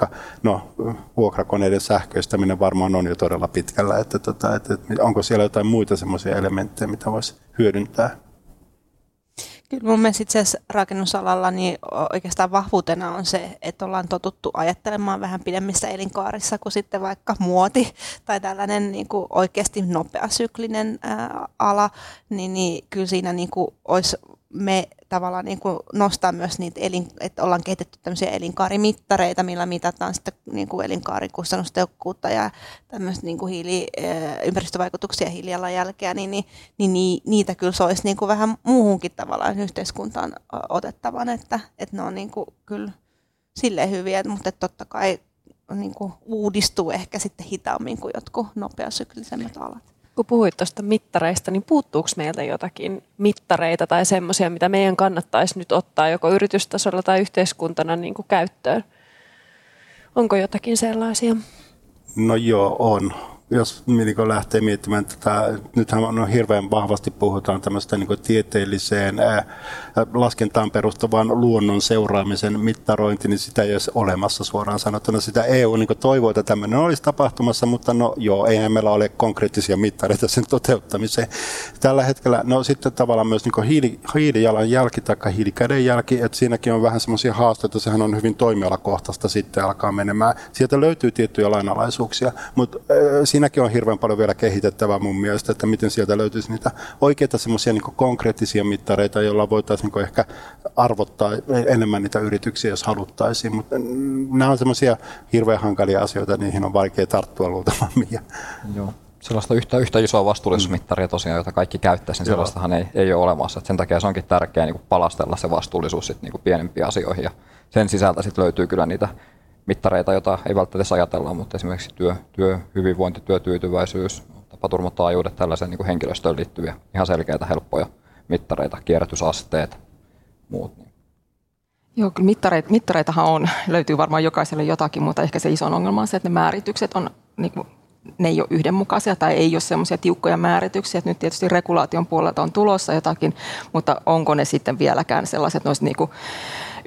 no, vuokrakoneiden sähköistäminen varmaan on jo todella pitkällä, että, että, että, että onko siellä jotain muita semmoisia elementtejä, mitä voisi hyödyntää? Kyllä mun mielestä itse asiassa rakennusalalla niin oikeastaan vahvuutena on se, että ollaan totuttu ajattelemaan vähän pidemmissä elinkaarissa kuin sitten vaikka muoti tai tällainen niin kuin oikeasti nopeasyklinen ää, ala, niin, niin kyllä siinä niin kuin olisi me tavallaan niin kuin nostaa myös niitä, elin, että ollaan kehitetty tämmöisiä elinkaarimittareita, millä mitataan sitten niin kuin elinkaarikustannustehokkuutta ja tämmöistä niin kuin hiili, eh, ympäristövaikutuksia, hiilijalanjälkeä, niin, niin, niin, niin niitä kyllä se olisi niin kuin vähän muuhunkin tavallaan yhteiskuntaan otettavan, että, että ne on niin kuin kyllä silleen hyviä, mutta totta kai niin kuin uudistuu ehkä sitten hitaammin kuin jotkut nopeasyklisemmät alat kun puhuit tuosta mittareista, niin puuttuuko meiltä jotakin mittareita tai semmoisia, mitä meidän kannattaisi nyt ottaa joko yritystasolla tai yhteiskuntana niin kuin käyttöön? Onko jotakin sellaisia? No joo, on jos niin lähtee miettimään tätä, nythän on hirveän vahvasti puhutaan tämmöistä niin tieteelliseen laskentaan perustuvan luonnon seuraamisen mittarointi, niin sitä ei ole olemassa suoraan sanottuna. Sitä EU niin toivoo, että tämmöinen olisi tapahtumassa, mutta no joo, eihän meillä ole konkreettisia mittareita sen toteuttamiseen. Tällä hetkellä, no sitten tavallaan myös niin hiili, hiilijalanjälki tai hiilikädenjälki, että siinäkin on vähän semmoisia haasteita, sehän on hyvin toimialakohtaista sitten alkaa menemään. Sieltä löytyy tiettyjä lainalaisuuksia, mutta äh, siinäkin on hirveän paljon vielä kehitettävää mun mielestä, että miten sieltä löytyisi niitä oikeita semmoisia niin konkreettisia mittareita, joilla voitaisiin niin ehkä arvottaa enemmän niitä yrityksiä, jos haluttaisiin. Mutta nämä on semmoisia hirveän hankalia asioita, niihin on vaikea tarttua luultavammin. Joo sellaista yhtä, yhtä isoa vastuullisuusmittaria tosiaan, jota kaikki käyttäisi, niin sellaistahan ei, ei ole olemassa. Et sen takia se onkin tärkeää niin palastella se vastuullisuus sit, niin pienempiin asioihin. Ja sen sisältä sit löytyy kyllä niitä mittareita, joita ei välttämättä ajatella, mutta esimerkiksi työ, työ hyvinvointi, työtyytyväisyys, tapaturmataajuudet, tällaisia niin henkilöstöön liittyviä ihan selkeitä, helppoja mittareita, kierrätysasteet, muut. Niin. Joo, kyllä mittareita, mittareitahan on, löytyy varmaan jokaiselle jotakin, mutta ehkä se iso ongelma on se, että ne määritykset on, niin kuin, ne ei ole yhdenmukaisia tai ei ole semmoisia tiukkoja määrityksiä. Nyt tietysti regulaation puolelta on tulossa jotakin, mutta onko ne sitten vieläkään sellaiset, että ne niin kuin,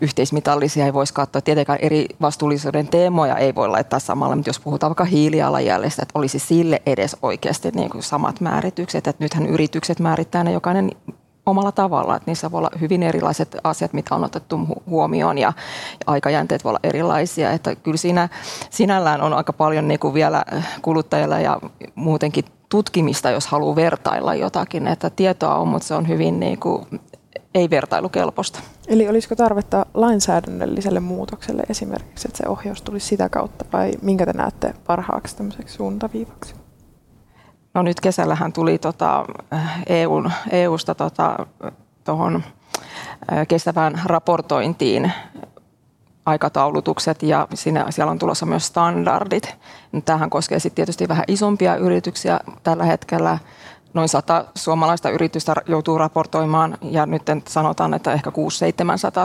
yhteismitallisia ei voisi katsoa. Tietenkään eri vastuullisuuden teemoja ei voi laittaa samalla, mutta jos puhutaan vaikka hiilijalanjäljestä, että olisi sille edes oikeasti niin kuin samat määritykset. Että nythän yritykset määrittää ne jokainen omalla tavalla, että niissä voi olla hyvin erilaiset asiat, mitä on otettu huomioon ja, aikajänteet voi olla erilaisia, että kyllä siinä sinällään on aika paljon niin kuin vielä kuluttajilla ja muutenkin tutkimista, jos haluaa vertailla jotakin, että tietoa on, mutta se on hyvin niin kuin, ei vertailukelpoista. Eli olisiko tarvetta lainsäädännölliselle muutokselle esimerkiksi, että se ohjaus tulisi sitä kautta vai minkä te näette parhaaksi tämmöiseksi suuntaviivaksi? No nyt kesällähän tuli tota, EUn, EUsta tota, tuohon kestävään raportointiin aikataulutukset ja siinä, siellä on tulossa myös standardit. Tämähän koskee sitten tietysti vähän isompia yrityksiä tällä hetkellä noin sata suomalaista yritystä joutuu raportoimaan ja nyt sanotaan, että ehkä 6-700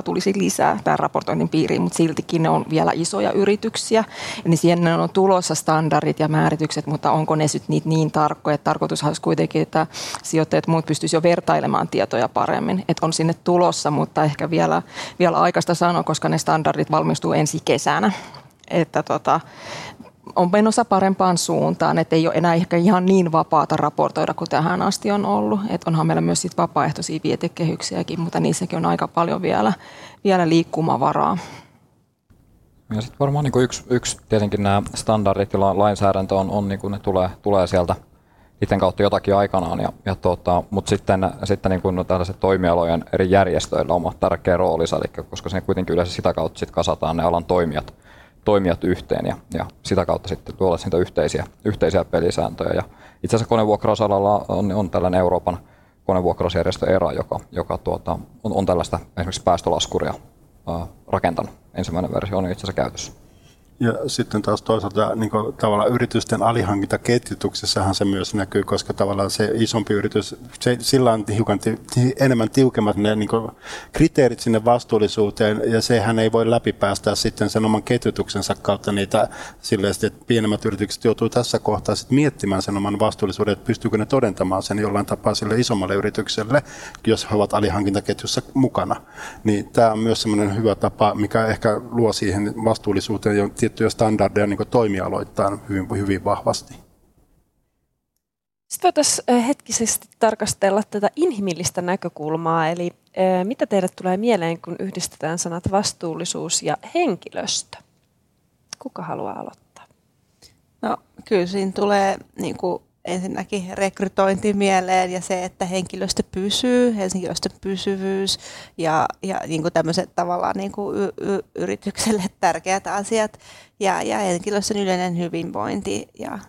tulisi lisää tämän raportoinnin piiriin, mutta siltikin ne on vielä isoja yrityksiä. Niin siihen on tulossa standardit ja määritykset, mutta onko ne sitten niitä niin tarkkoja, että tarkoitus olisi kuitenkin, että sijoittajat muut pystyisivät jo vertailemaan tietoja paremmin, että on sinne tulossa, mutta ehkä vielä, vielä aikaista sanoa, koska ne standardit valmistuu ensi kesänä. Että tota, on menossa parempaan suuntaan, että ei ole enää ehkä ihan niin vapaata raportoida kuin tähän asti on ollut. Et onhan meillä myös sit vapaaehtoisia vietekehyksiäkin, mutta niissäkin on aika paljon vielä, vielä liikkumavaraa. Ja sitten varmaan niin yksi, yksi, tietenkin nämä standardit ja lainsäädäntö on, on niin kuin ne tulee, tulee sieltä itse kautta jotakin aikanaan, ja, ja tota, mutta sitten, sitten niin kuin tällaiset toimialojen eri järjestöillä on tärkeä rooli, eli koska se kuitenkin yleensä sitä kautta sit kasataan ne alan toimijat – toimijat yhteen ja, ja sitä kautta sitten tuolla niitä yhteisiä, yhteisiä pelisääntöjä. Ja itse asiassa konevuokrausalalla on, on tällainen Euroopan konevuokrausjärjestö ERA, joka, joka tuota, on, on tällaista esimerkiksi päästölaskuria ää, rakentanut. Ensimmäinen versio on itse asiassa käytössä. Ja sitten taas toisaalta niin kuin, tavallaan yritysten alihankintaketjutuksessahan se myös näkyy, koska tavallaan se isompi yritys, se, sillä on hiukan ti, enemmän tiukemmat ne niin kuin, kriteerit sinne vastuullisuuteen, ja sehän ei voi läpipäästää sitten sen oman ketjutuksensa kautta niitä silleen, että pienemmät yritykset joutuu tässä kohtaa sitten miettimään sen oman vastuullisuuden, että pystyykö ne todentamaan sen jollain tapaa sille isommalle yritykselle, jos he ovat alihankintaketjussa mukana. Niin tämä on myös semmoinen hyvä tapa, mikä ehkä luo siihen vastuullisuuteen jo tiettyjä standardeja niin toimialoittain hyvin, hyvin vahvasti. Sitten voitaisiin hetkisesti tarkastella tätä inhimillistä näkökulmaa, eli mitä teille tulee mieleen, kun yhdistetään sanat vastuullisuus ja henkilöstö? Kuka haluaa aloittaa? No kyllä siinä tulee niin kuin ensinnäkin rekrytointi mieleen ja se, että henkilöstö pysyy, henkilöstön pysyvyys ja, ja niin kuin tämmöiset tavallaan niin kuin y- y- yritykselle <laughs> tärkeät asiat ja, ja henkilöstön yleinen hyvinvointi ja,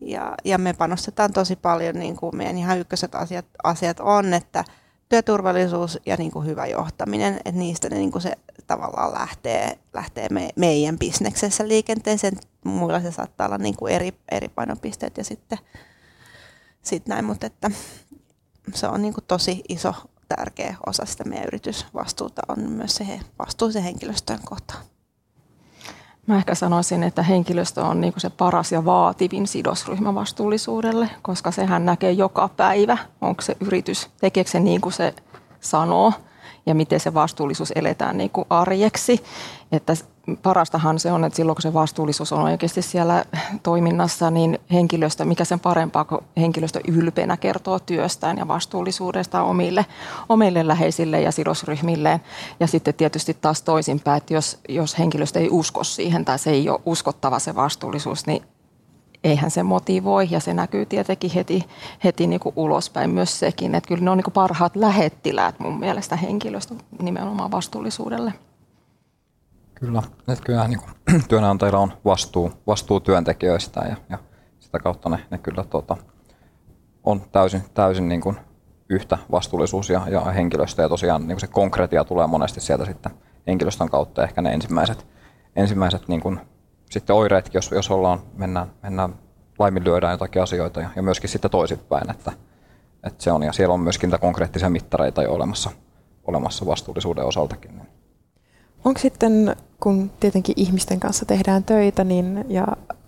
ja, ja me panostetaan tosi paljon, niin kuin meidän ihan ykköset asiat, asiat on, että työturvallisuus ja niin kuin hyvä johtaminen, että niistä ne, niin kuin se tavallaan lähtee, lähtee me, meidän bisneksessä liikenteeseen. Muilla se saattaa olla niin kuin eri, eri painopisteet ja sitten sit näin, mutta että se on niin kuin tosi iso tärkeä osa sitä meidän yritysvastuuta on myös se vastuu se henkilöstön kohtaan. Mä ehkä sanoisin, että henkilöstö on niin se paras ja vaativin sidosryhmä vastuullisuudelle, koska sehän näkee joka päivä, onko se yritys, tekeekö se niin kuin se sanoo ja miten se vastuullisuus eletään niin kuin arjeksi. Että parastahan se on, että silloin kun se vastuullisuus on oikeasti siellä toiminnassa, niin henkilöstö, mikä sen parempaa, kun henkilöstö ylpeänä kertoo työstään ja vastuullisuudesta omille, omille läheisille ja sidosryhmilleen. Ja sitten tietysti taas toisinpäin, että jos, jos henkilöstö ei usko siihen tai se ei ole uskottava se vastuullisuus, niin eihän se motivoi ja se näkyy tietenkin heti, heti niin kuin ulospäin myös sekin, että kyllä ne on niin kuin parhaat lähettiläät mun mielestä henkilöstö nimenomaan vastuullisuudelle. Kyllä, että kyllä niin työnantajilla on vastuu, vastuu työntekijöistä ja, ja sitä kautta ne, ne kyllä tuota, on täysin, täysin niin kuin yhtä vastuullisuus ja, ja henkilöstö. Ja tosiaan niin kuin se konkretia tulee monesti sieltä sitten henkilöstön kautta. Ehkä ne ensimmäiset, ensimmäiset niin kuin, sitten oireet, jos, jos ollaan, mennään, mennään laiminlyödään jotakin asioita ja, ja myöskin sitten toisinpäin, että, että se on. Ja siellä on myöskin niitä konkreettisia mittareita jo olemassa, olemassa vastuullisuuden osaltakin. Niin. Onko sitten, kun tietenkin ihmisten kanssa tehdään töitä, niin ja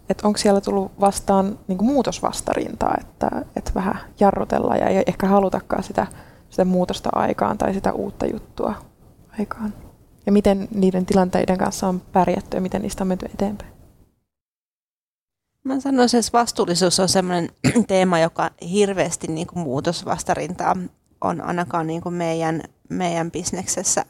että onko siellä tullut vastaan niin muutosvastarintaa, että, että vähän jarrutellaan ja ei ehkä halutakaan sitä, sitä muutosta aikaan tai sitä uutta juttua aikaan? Ja miten niiden tilanteiden kanssa on pärjätty ja miten niistä on menty eteenpäin? Mä sanoisin, että vastuullisuus on sellainen <clears throat> teema, joka hirveästi niin kuin muutosvastarintaa on ainakaan niin kuin meidän, meidän bisneksessä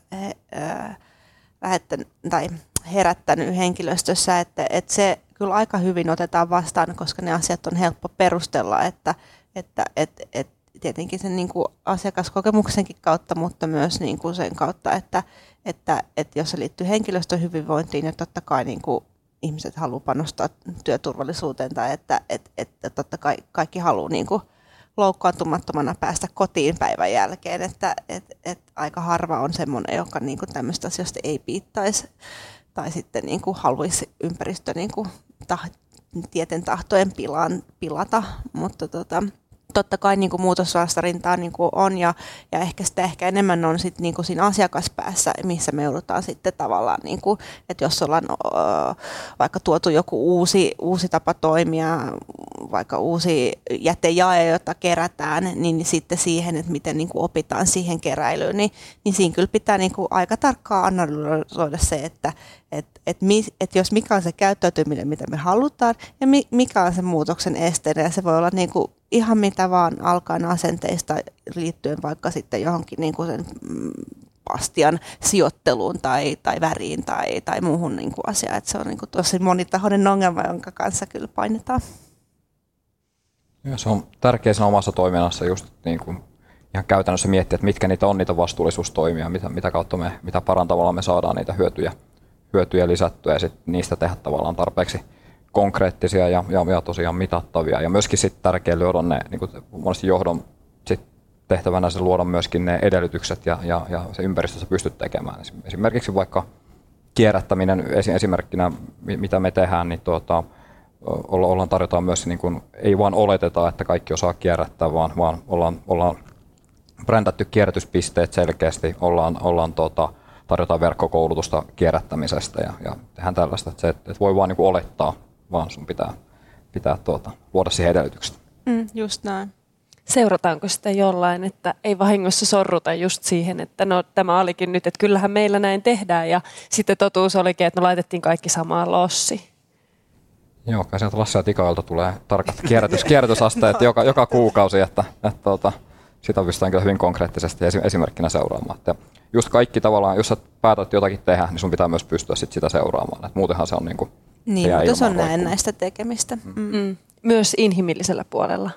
tai herättänyt henkilöstössä, että, että se kyllä aika hyvin otetaan vastaan, koska ne asiat on helppo perustella, että, että, että, että tietenkin sen niin kuin asiakaskokemuksenkin kautta, mutta myös niin kuin sen kautta, että, että, että jos se liittyy henkilöstön hyvinvointiin, niin totta kai niin kuin ihmiset haluaa panostaa työturvallisuuteen tai että, että, että totta kai kaikki haluaa niin kuin loukkaantumattomana päästä kotiin päivän jälkeen, että et, et aika harva on semmoinen, joka niin kuin tämmöistä asioista ei piittaisi tai sitten niin kuin haluaisi ympäristö niin kuin tah, tieten tahtojen pilaan, pilata, mutta tota, totta kai niin kuin muutosvastarintaa niin kuin on ja, ja ehkä sitä ehkä enemmän on sit niin kuin siinä asiakaspäässä, missä me joudutaan sitten tavallaan, niin kuin, että jos ollaan ö, vaikka tuotu joku uusi, uusi tapa toimia, vaikka uusi jätejae, jota kerätään, niin sitten siihen, että miten niin kuin opitaan siihen keräilyyn, niin, niin siinä kyllä pitää niin kuin aika tarkkaan analysoida se, että et, et, et jos mikä on se käyttäytyminen, mitä me halutaan, ja mi, mikä on se muutoksen esteenä, ja se voi olla niin kuin ihan mitä vaan alkaen asenteista liittyen vaikka sitten johonkin niin kuin sen mm, pastian sijoitteluun tai, tai väriin tai, tai muuhun niin kuin asiaan. Että se on niin kuin tosi monitahoinen ongelma, jonka kanssa kyllä painetaan. Ja se on tärkeä siinä omassa toiminnassa just niin kuin ihan käytännössä miettiä, että mitkä niitä on niitä vastuullisuustoimia, mitä, mitä kautta me, mitä parantamalla me saadaan niitä hyötyjä, hyötyjä lisättyä ja sitten niistä tehdä tavallaan tarpeeksi konkreettisia ja, ja, ja tosiaan mitattavia. Ja myöskin sitten tärkeää luoda ne, niin kuin monesti johdon sit tehtävänä se luoda myöskin ne edellytykset ja, ja, ja se ympäristössä pystyt tekemään. Esimerkiksi vaikka kierrättäminen esimerkkinä, mitä me tehdään, niin tuota, ollaan tarjotaan myös, niin kuin, ei vaan oleteta, että kaikki osaa kierrättää, vaan, vaan ollaan, ollaan brändätty kierrätyspisteet selkeästi, ollaan, ollaan tuota, tarjotaan verkkokoulutusta kierrättämisestä ja, ja tehdään tällaista, että, se, että voi vaan niin olettaa, vaan sun pitää, pitää tuota, luoda siihen edellytykset. Mm, just näin. Seurataanko sitä jollain, että ei vahingossa sorruta just siihen, että no tämä olikin nyt, että kyllähän meillä näin tehdään ja sitten totuus olikin, että me laitettiin kaikki samaan lossi. Joo, kai sieltä Lasse ja Tikailta tulee tarkat kierrätys, kierrätysasteet <laughs> joka, joka kuukausi, että, että tuota, sitä pystytään kyllä hyvin konkreettisesti esimerkkinä seuraamaan. Että just kaikki tavallaan, jos sä päätät jotakin tehdä, niin sun pitää myös pystyä sit sitä seuraamaan. Et muutenhan se on niin kuin, Niin, mutta se on näennäistä tekemistä. Mm. Mm. Myös inhimillisellä puolella.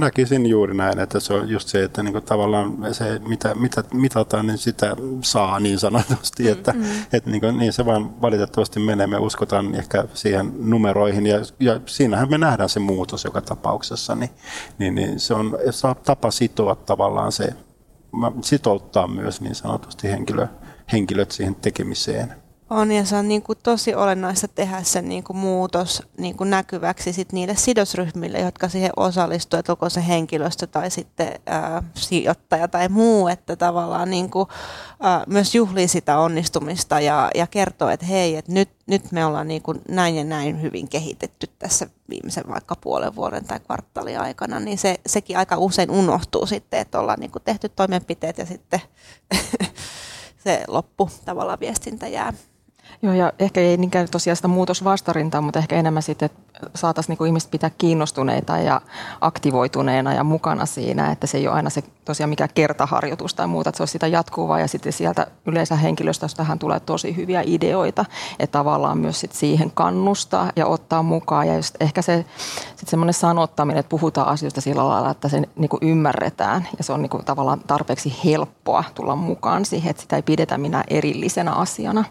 Näkisin juuri näin, että se on just se, että niin tavallaan se, mitä, mitä mitataan, niin sitä saa niin sanotusti, mm, että, mm. että niin, kuin, niin se vaan valitettavasti menee. Me uskotaan ehkä siihen numeroihin ja, ja siinähän me nähdään se muutos joka tapauksessa, niin, niin, niin se on se on tapa sitoa tavallaan se, sitouttaa myös niin sanotusti henkilö, henkilöt siihen tekemiseen. On ja se on niin kuin tosi olennaista tehdä se niin kuin muutos niin kuin näkyväksi sit niille sidosryhmille, jotka siihen osallistuu, että onko se henkilöstö tai sitten ää, sijoittaja tai muu, että tavallaan niin kuin, ää, myös juhlii sitä onnistumista ja, ja kertoo, että hei, että nyt, nyt me ollaan niin kuin näin ja näin hyvin kehitetty tässä viimeisen vaikka puolen vuoden tai kvartaalin aikana, niin se, sekin aika usein unohtuu sitten, että ollaan niin kuin tehty toimenpiteet ja sitten <laughs> se loppu tavallaan viestintä jää Joo, ja ehkä ei niinkään tosiaan sitä muutosvastarintaa, mutta ehkä enemmän sitten, että saataisiin niinku ihmiset pitää kiinnostuneita ja aktivoituneena ja mukana siinä, että se ei ole aina se tosiaan mikä kertaharjoitus tai muuta, että se olisi sitä jatkuvaa ja sitten sieltä yleensä henkilöstöstähän tulee tosi hyviä ideoita, että tavallaan myös sit siihen kannustaa ja ottaa mukaan ja just ehkä se sitten semmoinen sanottaminen, että puhutaan asioista sillä lailla, että se niinku ymmärretään ja se on niinku tavallaan tarpeeksi helppoa tulla mukaan siihen, että sitä ei pidetä minä erillisenä asiana.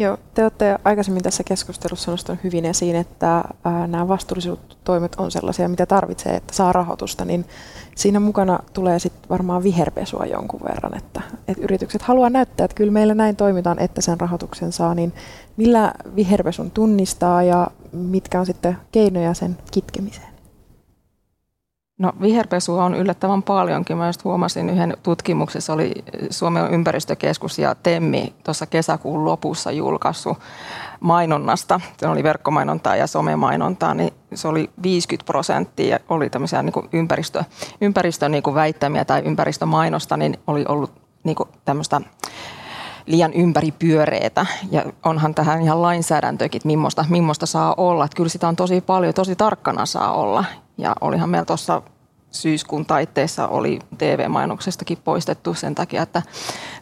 Joo, te olette aikaisemmin tässä keskustelussa nostanut hyvin esiin, että nämä vastuullisuustoimet on sellaisia, mitä tarvitsee, että saa rahoitusta, niin siinä mukana tulee sitten varmaan viherpesua jonkun verran, että, että yritykset haluaa näyttää, että kyllä meillä näin toimitaan, että sen rahoituksen saa, niin millä viherpesun tunnistaa ja mitkä on sitten keinoja sen kitkemiseen? No viherpesua on yllättävän paljonkin. Mä just huomasin yhden tutkimuksessa, oli Suomen ympäristökeskus ja Temmi tuossa kesäkuun lopussa julkaissut mainonnasta. Se oli verkkomainontaa ja somemainontaa, niin se oli 50 prosenttia oli tämmöisiä niin kuin ympäristö, ympäristön niin kuin väittämiä tai ympäristömainosta, niin oli ollut niin kuin tämmöistä liian ympäripyöreitä. Ja onhan tähän ihan lainsäädäntökin, että millaista, millaista saa olla. Että kyllä sitä on tosi paljon, tosi tarkkana saa olla. Ja olihan meillä tuossa syyskuun taitteessa oli TV-mainoksestakin poistettu sen takia, että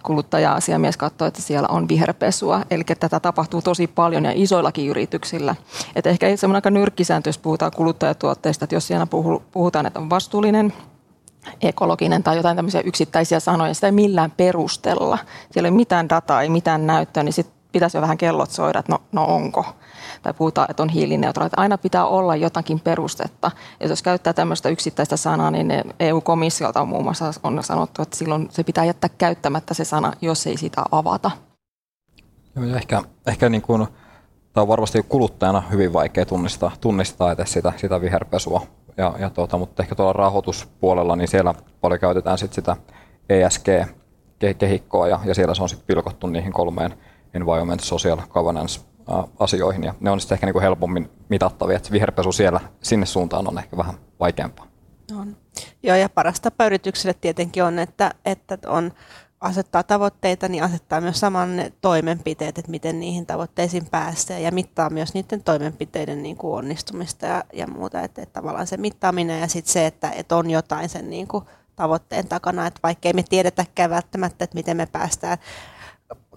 kuluttaja-asiamies katsoi, että siellä on viherpesua. Eli tätä tapahtuu tosi paljon ja isoillakin yrityksillä. Et ehkä semmoinen aika nyrkkisääntö, jos puhutaan kuluttajatuotteista, että jos siellä puhutaan, että on vastuullinen, ekologinen tai jotain tämmöisiä yksittäisiä sanoja, sitä ei millään perustella. Siellä ei ole mitään dataa, ei mitään näyttöä, niin sitten pitäisi jo vähän kellot soida, että no, no onko tai puhutaan, että on hiilineutraali. Aina pitää olla jotakin perustetta. Ja jos käyttää tämmöistä yksittäistä sanaa, niin EU-komissiolta on muun muassa on sanottu, että silloin se pitää jättää käyttämättä se sana, jos ei sitä avata. Joo, ja ehkä, ehkä niin kuin, tämä on varmasti kuluttajana hyvin vaikea tunnistaa, tunnistaa edes sitä, sitä viherpesua. Ja, ja tuota, mutta ehkä tuolla rahoituspuolella, niin siellä paljon käytetään sit sitä ESG-kehikkoa ja, ja siellä se on sitten pilkottu niihin kolmeen environment, social, governance asioihin ja ne on sitten ehkä niin kuin helpommin mitattavia, että viherpesu siellä sinne suuntaan on ehkä vähän vaikeampaa. On. Joo, ja paras tapa yritykselle tietenkin on, että, että on asettaa tavoitteita, niin asettaa myös saman ne toimenpiteet, että miten niihin tavoitteisiin päästään ja mittaa myös niiden toimenpiteiden niin kuin onnistumista ja, ja muuta. Että, että tavallaan se mittaaminen ja sitten se, että, että on jotain sen niin kuin tavoitteen takana, että vaikkei me tiedetäkään välttämättä, että miten me päästään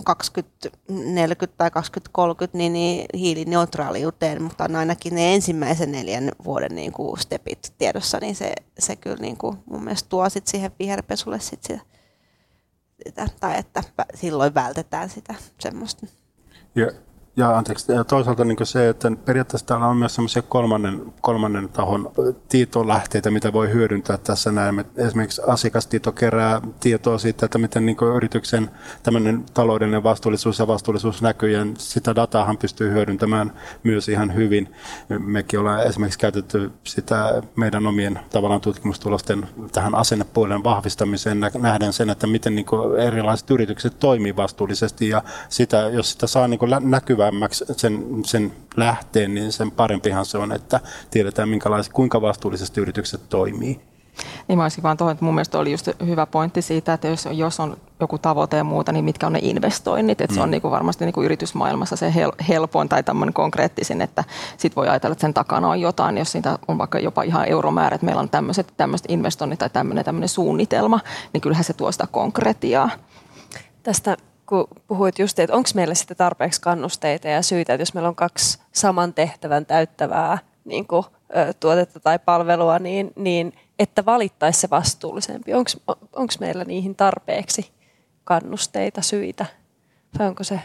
2040 tai 2030 niin, niin hiilineutraaliuteen, mutta on ainakin ne ensimmäisen neljän vuoden niin kuin stepit tiedossa, niin se, se kyllä niin kuin mun mielestä tuo sit siihen viherpesulle sit sitä, sitä, tai että silloin vältetään sitä semmoista. Ja ja anteeksi, ja toisaalta niin se, että periaatteessa täällä on myös semmoisia kolmannen, kolmannen tahon tietolähteitä, mitä voi hyödyntää tässä näin. Esimerkiksi asiakastieto kerää tietoa siitä, että miten niin yrityksen tämmöinen taloudellinen vastuullisuus ja vastuullisuus näkyy, ja sitä dataahan pystyy hyödyntämään myös ihan hyvin. Mekin ollaan esimerkiksi käytetty sitä meidän omien tavallaan tutkimustulosten tähän asennepuolen vahvistamiseen nähden sen, että miten niin erilaiset yritykset toimii vastuullisesti, ja sitä, jos sitä saa niin näkyvää näkyvämmäksi sen, sen lähteen, niin sen parempihan se on, että tiedetään kuinka vastuullisesti yritykset toimii. Niin mä olisin vaan tuohon, että mun mielestä oli just hyvä pointti siitä, että jos, jos on joku tavoite ja muuta, niin mitkä on ne investoinnit. Että mm. se on mm. niin kuin varmasti niin kuin yritysmaailmassa se hel, helpoin tai tämmöinen konkreettisin, että sit voi ajatella, että sen takana on jotain, jos siitä on vaikka jopa ihan euromäärä, että meillä on tämmöiset, tämmöiset investoinnit tai tämmöinen, tämmöinen suunnitelma, niin kyllähän se tuo sitä konkretiaa. Tästä kun puhuit just, että onko meillä sitten tarpeeksi kannusteita ja syitä, että jos meillä on kaksi saman tehtävän täyttävää niin kuin, tuotetta tai palvelua, niin, niin että valittaisi se vastuullisempi. Onko meillä niihin tarpeeksi kannusteita, syitä? Vai onko se...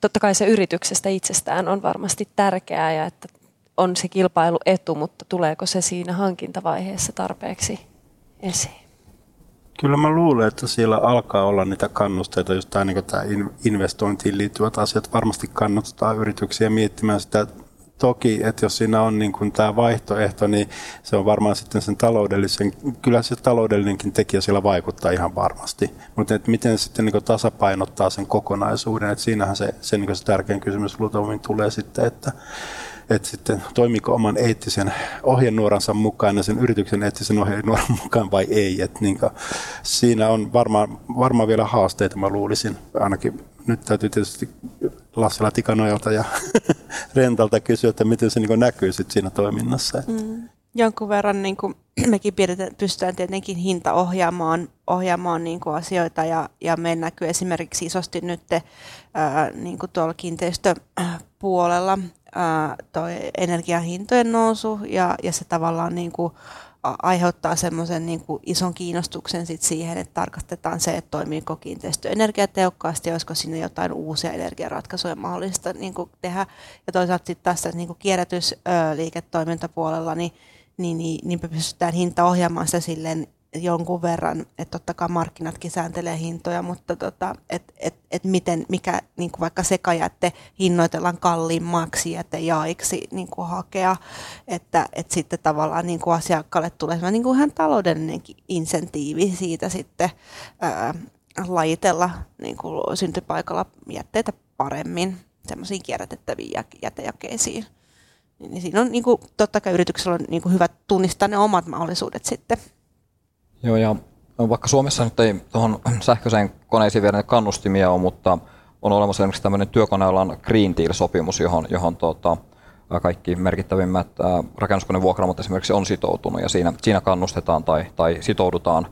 Totta kai se yrityksestä itsestään on varmasti tärkeää ja että on se kilpailuetu, mutta tuleeko se siinä hankintavaiheessa tarpeeksi esiin? Kyllä mä luulen, että siellä alkaa olla niitä kannusteita, just tämä, niin tämä investointiin liittyvät asiat varmasti kannustaa yrityksiä miettimään sitä toki, että jos siinä on niin kuin tämä vaihtoehto, niin se on varmaan sitten sen taloudellisen, kyllä se taloudellinenkin tekijä siellä vaikuttaa ihan varmasti. Mutta että miten sitten niin kuin tasapainottaa sen kokonaisuuden, että siinähän se, se, niin kuin se tärkein kysymys luultavasti tulee sitten, että että sitten toimiko oman eettisen ohjenuoransa mukaan ja sen yrityksen eettisen ohjenuoran mukaan vai ei. Et niin kuin, siinä on varmaan, varmaan vielä haasteita, mä luulisin. Ainakin nyt täytyy tietysti Lassila Tikanojalta ja <laughs> Rentalta kysyä, että miten se niin näkyy sit siinä toiminnassa. Mm. Jonkun verran niin kuin, <clears throat> mekin pidetään, pystytään tietenkin hinta ohjaamaan, ohjaamaan niin kuin asioita ja, ja me näkyy esimerkiksi isosti nyt ää, niin kuin tuolla kiinteistöpuolella toi energiahintojen nousu ja, ja se tavallaan niin kuin aiheuttaa semmoisen niin ison kiinnostuksen sit siihen, että tarkastetaan se, että toimiiko kiinteistö energiatehokkaasti, olisiko sinne jotain uusia energiaratkaisuja mahdollista niin kuin tehdä. Ja toisaalta sitten tässä niin kuin kierrätysliiketoimintapuolella, niin, niin, niin, niin pystytään hinta ohjaamaan sitä silleen jonkun verran, että totta kai markkinatkin sääntelee hintoja, mutta tota, et, et, et miten, mikä niin kuin vaikka sekajätte hinnoitellaan kalliimmaksi jätejaiksi niin kuin hakea, että et sitten tavallaan niin kuin asiakkaalle tulee niin kuin ihan taloudellinen insentiivi siitä sitten ää, lajitella niin kuin syntypaikalla jätteitä paremmin semmoisiin kierrätettäviin jätejakeisiin. Niin siinä on niin kuin, totta kai yrityksellä on niin kuin hyvä tunnistaa ne omat mahdollisuudet sitten Joo, ja vaikka Suomessa nyt ei tuohon sähköiseen koneisiin vielä kannustimia ole, mutta on olemassa esimerkiksi tämmöinen työkonealan Green Deal-sopimus, johon, johon tuota, kaikki merkittävimmät rakennuskonevuokraamot esimerkiksi on sitoutunut ja siinä, siinä kannustetaan tai, tai sitoudutaan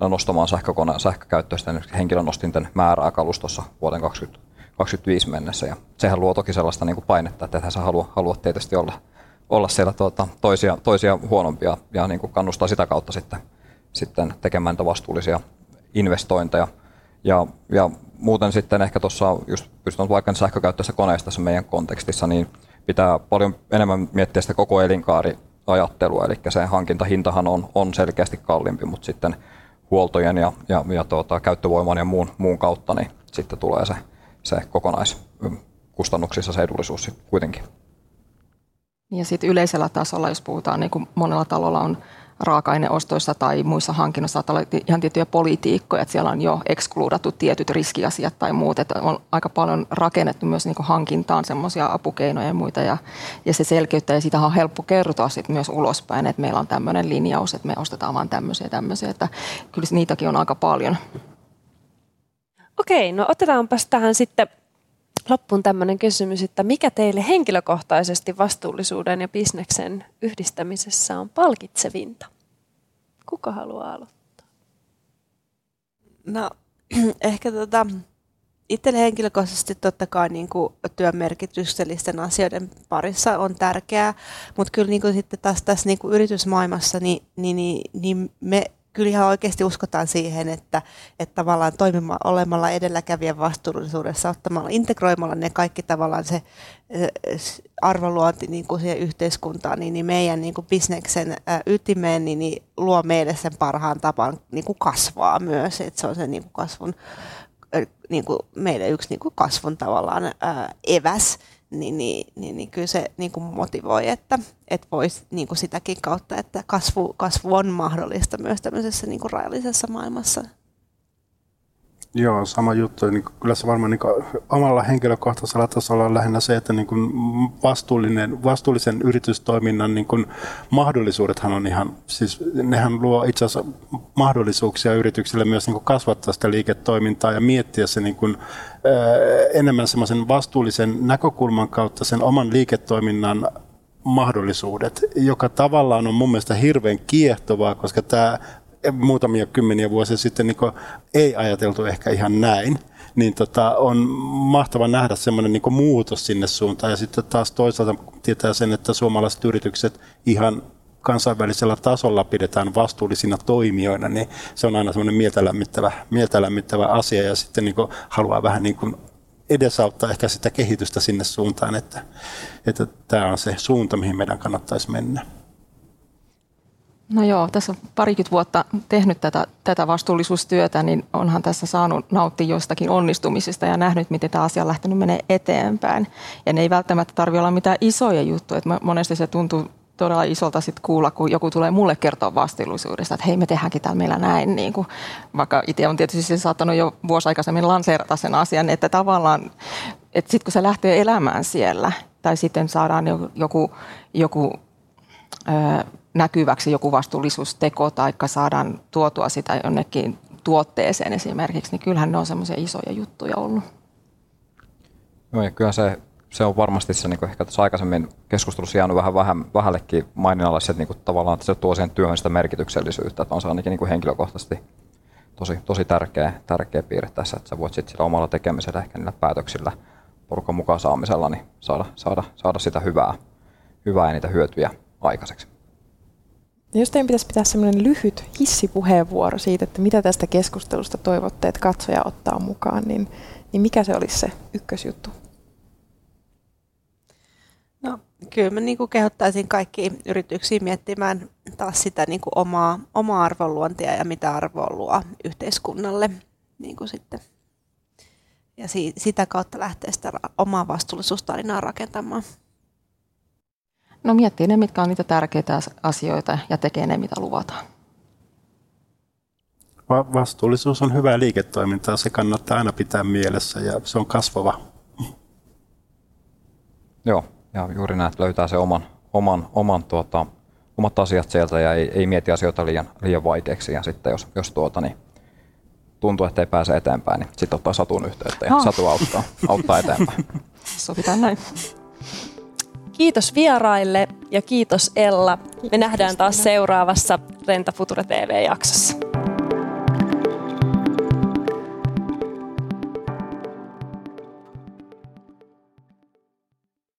nostamaan sähkökone, sähkökäyttöisten henkilönostinten määrää kalustossa vuoteen 2025 mennessä. Ja sehän luo toki sellaista niin kuin painetta, että sä halua, haluat tietysti olla, olla siellä tuota, toisia, toisia huonompia ja niin kuin kannustaa sitä kautta sitten, sitten tekemään vastuullisia investointeja. Ja, ja muuten sitten ehkä tuossa, just pystytään vaikka sähkökäyttöisessä koneessa tässä meidän kontekstissa, niin pitää paljon enemmän miettiä sitä koko elinkaari ajattelua, eli se hankintahintahan on, on selkeästi kalliimpi, mutta sitten huoltojen ja, ja, ja tuota, käyttövoiman ja muun, muun kautta, niin sitten tulee se, se kokonaiskustannuksissa se edullisuus kuitenkin. Ja sitten yleisellä tasolla, jos puhutaan, niin kuin monella talolla on raaka-aineostoissa tai muissa hankinnoissa saattaa olla ihan tiettyjä politiikkoja, että siellä on jo ekskluudattu tietyt riskiasiat tai muut, että on aika paljon rakennettu myös niin hankintaan semmoisia apukeinoja ja muita ja, ja se selkeyttää ja sitä on helppo kertoa sit myös ulospäin, että meillä on tämmöinen linjaus, että me ostetaan vain tämmöisiä ja tämmöisiä, että kyllä niitäkin on aika paljon. Okei, no otetaanpas tähän sitten loppuun tämmöinen kysymys, että mikä teille henkilökohtaisesti vastuullisuuden ja bisneksen yhdistämisessä on palkitsevinta? Kuka haluaa aloittaa? No <clears throat> ehkä tota, itselle henkilökohtaisesti totta kai niin kuin työn merkityksellisten asioiden parissa on tärkeää, mutta kyllä niin kuin sitten taas tässä niin kuin yritysmaailmassa niin, niin, niin, niin me kyllä ihan oikeasti uskotaan siihen, että, että tavallaan toimimalla, olemalla edelläkävijän vastuullisuudessa, ottamalla, integroimalla ne kaikki tavallaan se arvoluonti niin kuin siihen yhteiskuntaan, niin, niin meidän niin kuin bisneksen ytimeen niin, niin luo meille sen parhaan tapan niin kuin kasvaa myös, että se on se niin kuin kasvun, niin kuin meille yksi niin kuin kasvun tavallaan ää, eväs niin, niin, niin, niin kyllä se niin kuin motivoi, että, että voisi niin kuin sitäkin kautta, että kasvu, kasvu on mahdollista myös tämmöisessä niin kuin rajallisessa maailmassa. Joo, sama juttu. Niin kyllä se varmaan niin omalla henkilökohtaisella tasolla on lähinnä se, että niin vastuullinen, vastuullisen yritystoiminnan niin kuin mahdollisuudethan on ihan, siis nehän luo itse asiassa mahdollisuuksia yrityksille myös niin kuin kasvattaa sitä liiketoimintaa ja miettiä se niin kuin, enemmän semmoisen vastuullisen näkökulman kautta sen oman liiketoiminnan mahdollisuudet, joka tavallaan on mun mielestä hirveän kiehtovaa, koska tämä muutamia kymmeniä vuosia sitten niin ei ajateltu ehkä ihan näin, niin tota, on mahtava nähdä semmoinen niin muutos sinne suuntaan. Ja sitten taas toisaalta tietää sen, että suomalaiset yritykset ihan kansainvälisellä tasolla pidetään vastuullisina toimijoina, niin se on aina semmoinen mieltä lämmittävä, mieltä lämmittävä asia ja sitten niin haluaa vähän niin kuin edesauttaa ehkä sitä kehitystä sinne suuntaan, että, että tämä on se suunta, mihin meidän kannattaisi mennä. No joo, tässä on parikymmentä vuotta tehnyt tätä, tätä vastuullisuustyötä, niin onhan tässä saanut nauttia jostakin onnistumisista ja nähnyt, miten tämä asia on lähtenyt menee eteenpäin. Ja ne ei välttämättä tarvitse olla mitään isoja juttuja. Että monesti se tuntuu todella isolta sit kuulla, kun joku tulee mulle kertoa vastuullisuudesta, että hei me tehdäänkin täällä meillä näin. Niin kuin, vaikka itse on tietysti saattanut jo vuosi aikaisemmin lanseerata sen asian, että tavallaan, että sitten kun se lähtee elämään siellä, tai sitten saadaan joku, joku näkyväksi joku vastuullisuusteko tai saadaan tuotua sitä jonnekin tuotteeseen esimerkiksi, niin kyllähän ne on semmoisia isoja juttuja ollut. Joo, ja kyllä se, se on varmasti se, niin kuin ehkä tässä aikaisemmin keskustelussa jäänyt vähän, vähän vähällekin maininnalle se, että niin kuin tavallaan että se tuo siihen työhön sitä merkityksellisyyttä, että on se ainakin niin kuin henkilökohtaisesti tosi, tosi tärkeä, tärkeä piirre tässä, että sä voit sitten sillä omalla tekemisellä, ehkä niillä päätöksillä, porukan mukaan saamisella, niin saada, saada, saada sitä hyvää, hyvää ja niitä hyötyjä aikaiseksi. Jos teidän pitäisi pitää semmoinen lyhyt hissipuheenvuoro siitä, että mitä tästä keskustelusta toivotte, että katsoja ottaa mukaan, niin, niin mikä se olisi se ykkösjuttu? No, kyllä mä niin kuin kehottaisin kaikki yrityksiä miettimään taas sitä niin kuin omaa, omaa arvonluontia ja mitä arvoa luo yhteiskunnalle niin kuin sitten. Ja si, sitä kautta lähteä sitä omaa vastuullisuustarinaa rakentamaan. No miettii ne, mitkä on niitä tärkeitä asioita ja tekee ne, mitä luvataan. Va- vastuullisuus on hyvää liiketoimintaa, se kannattaa aina pitää mielessä ja se on kasvava. Joo, ja juuri näin, että löytää se oman, oman, oman tuota, omat asiat sieltä ja ei, ei mieti asioita liian, liian vaikeaksi. Ja sitten jos, jos tuota, niin tuntuu, että ei pääse eteenpäin, niin sitten ottaa Satun yhteyttä ja Satu auttaa, auttaa eteenpäin. Sovitaan näin. Kiitos vieraille ja kiitos Ella. Me Kiitos, nähdään taas seuraavassa Renta Futura TV-jaksossa.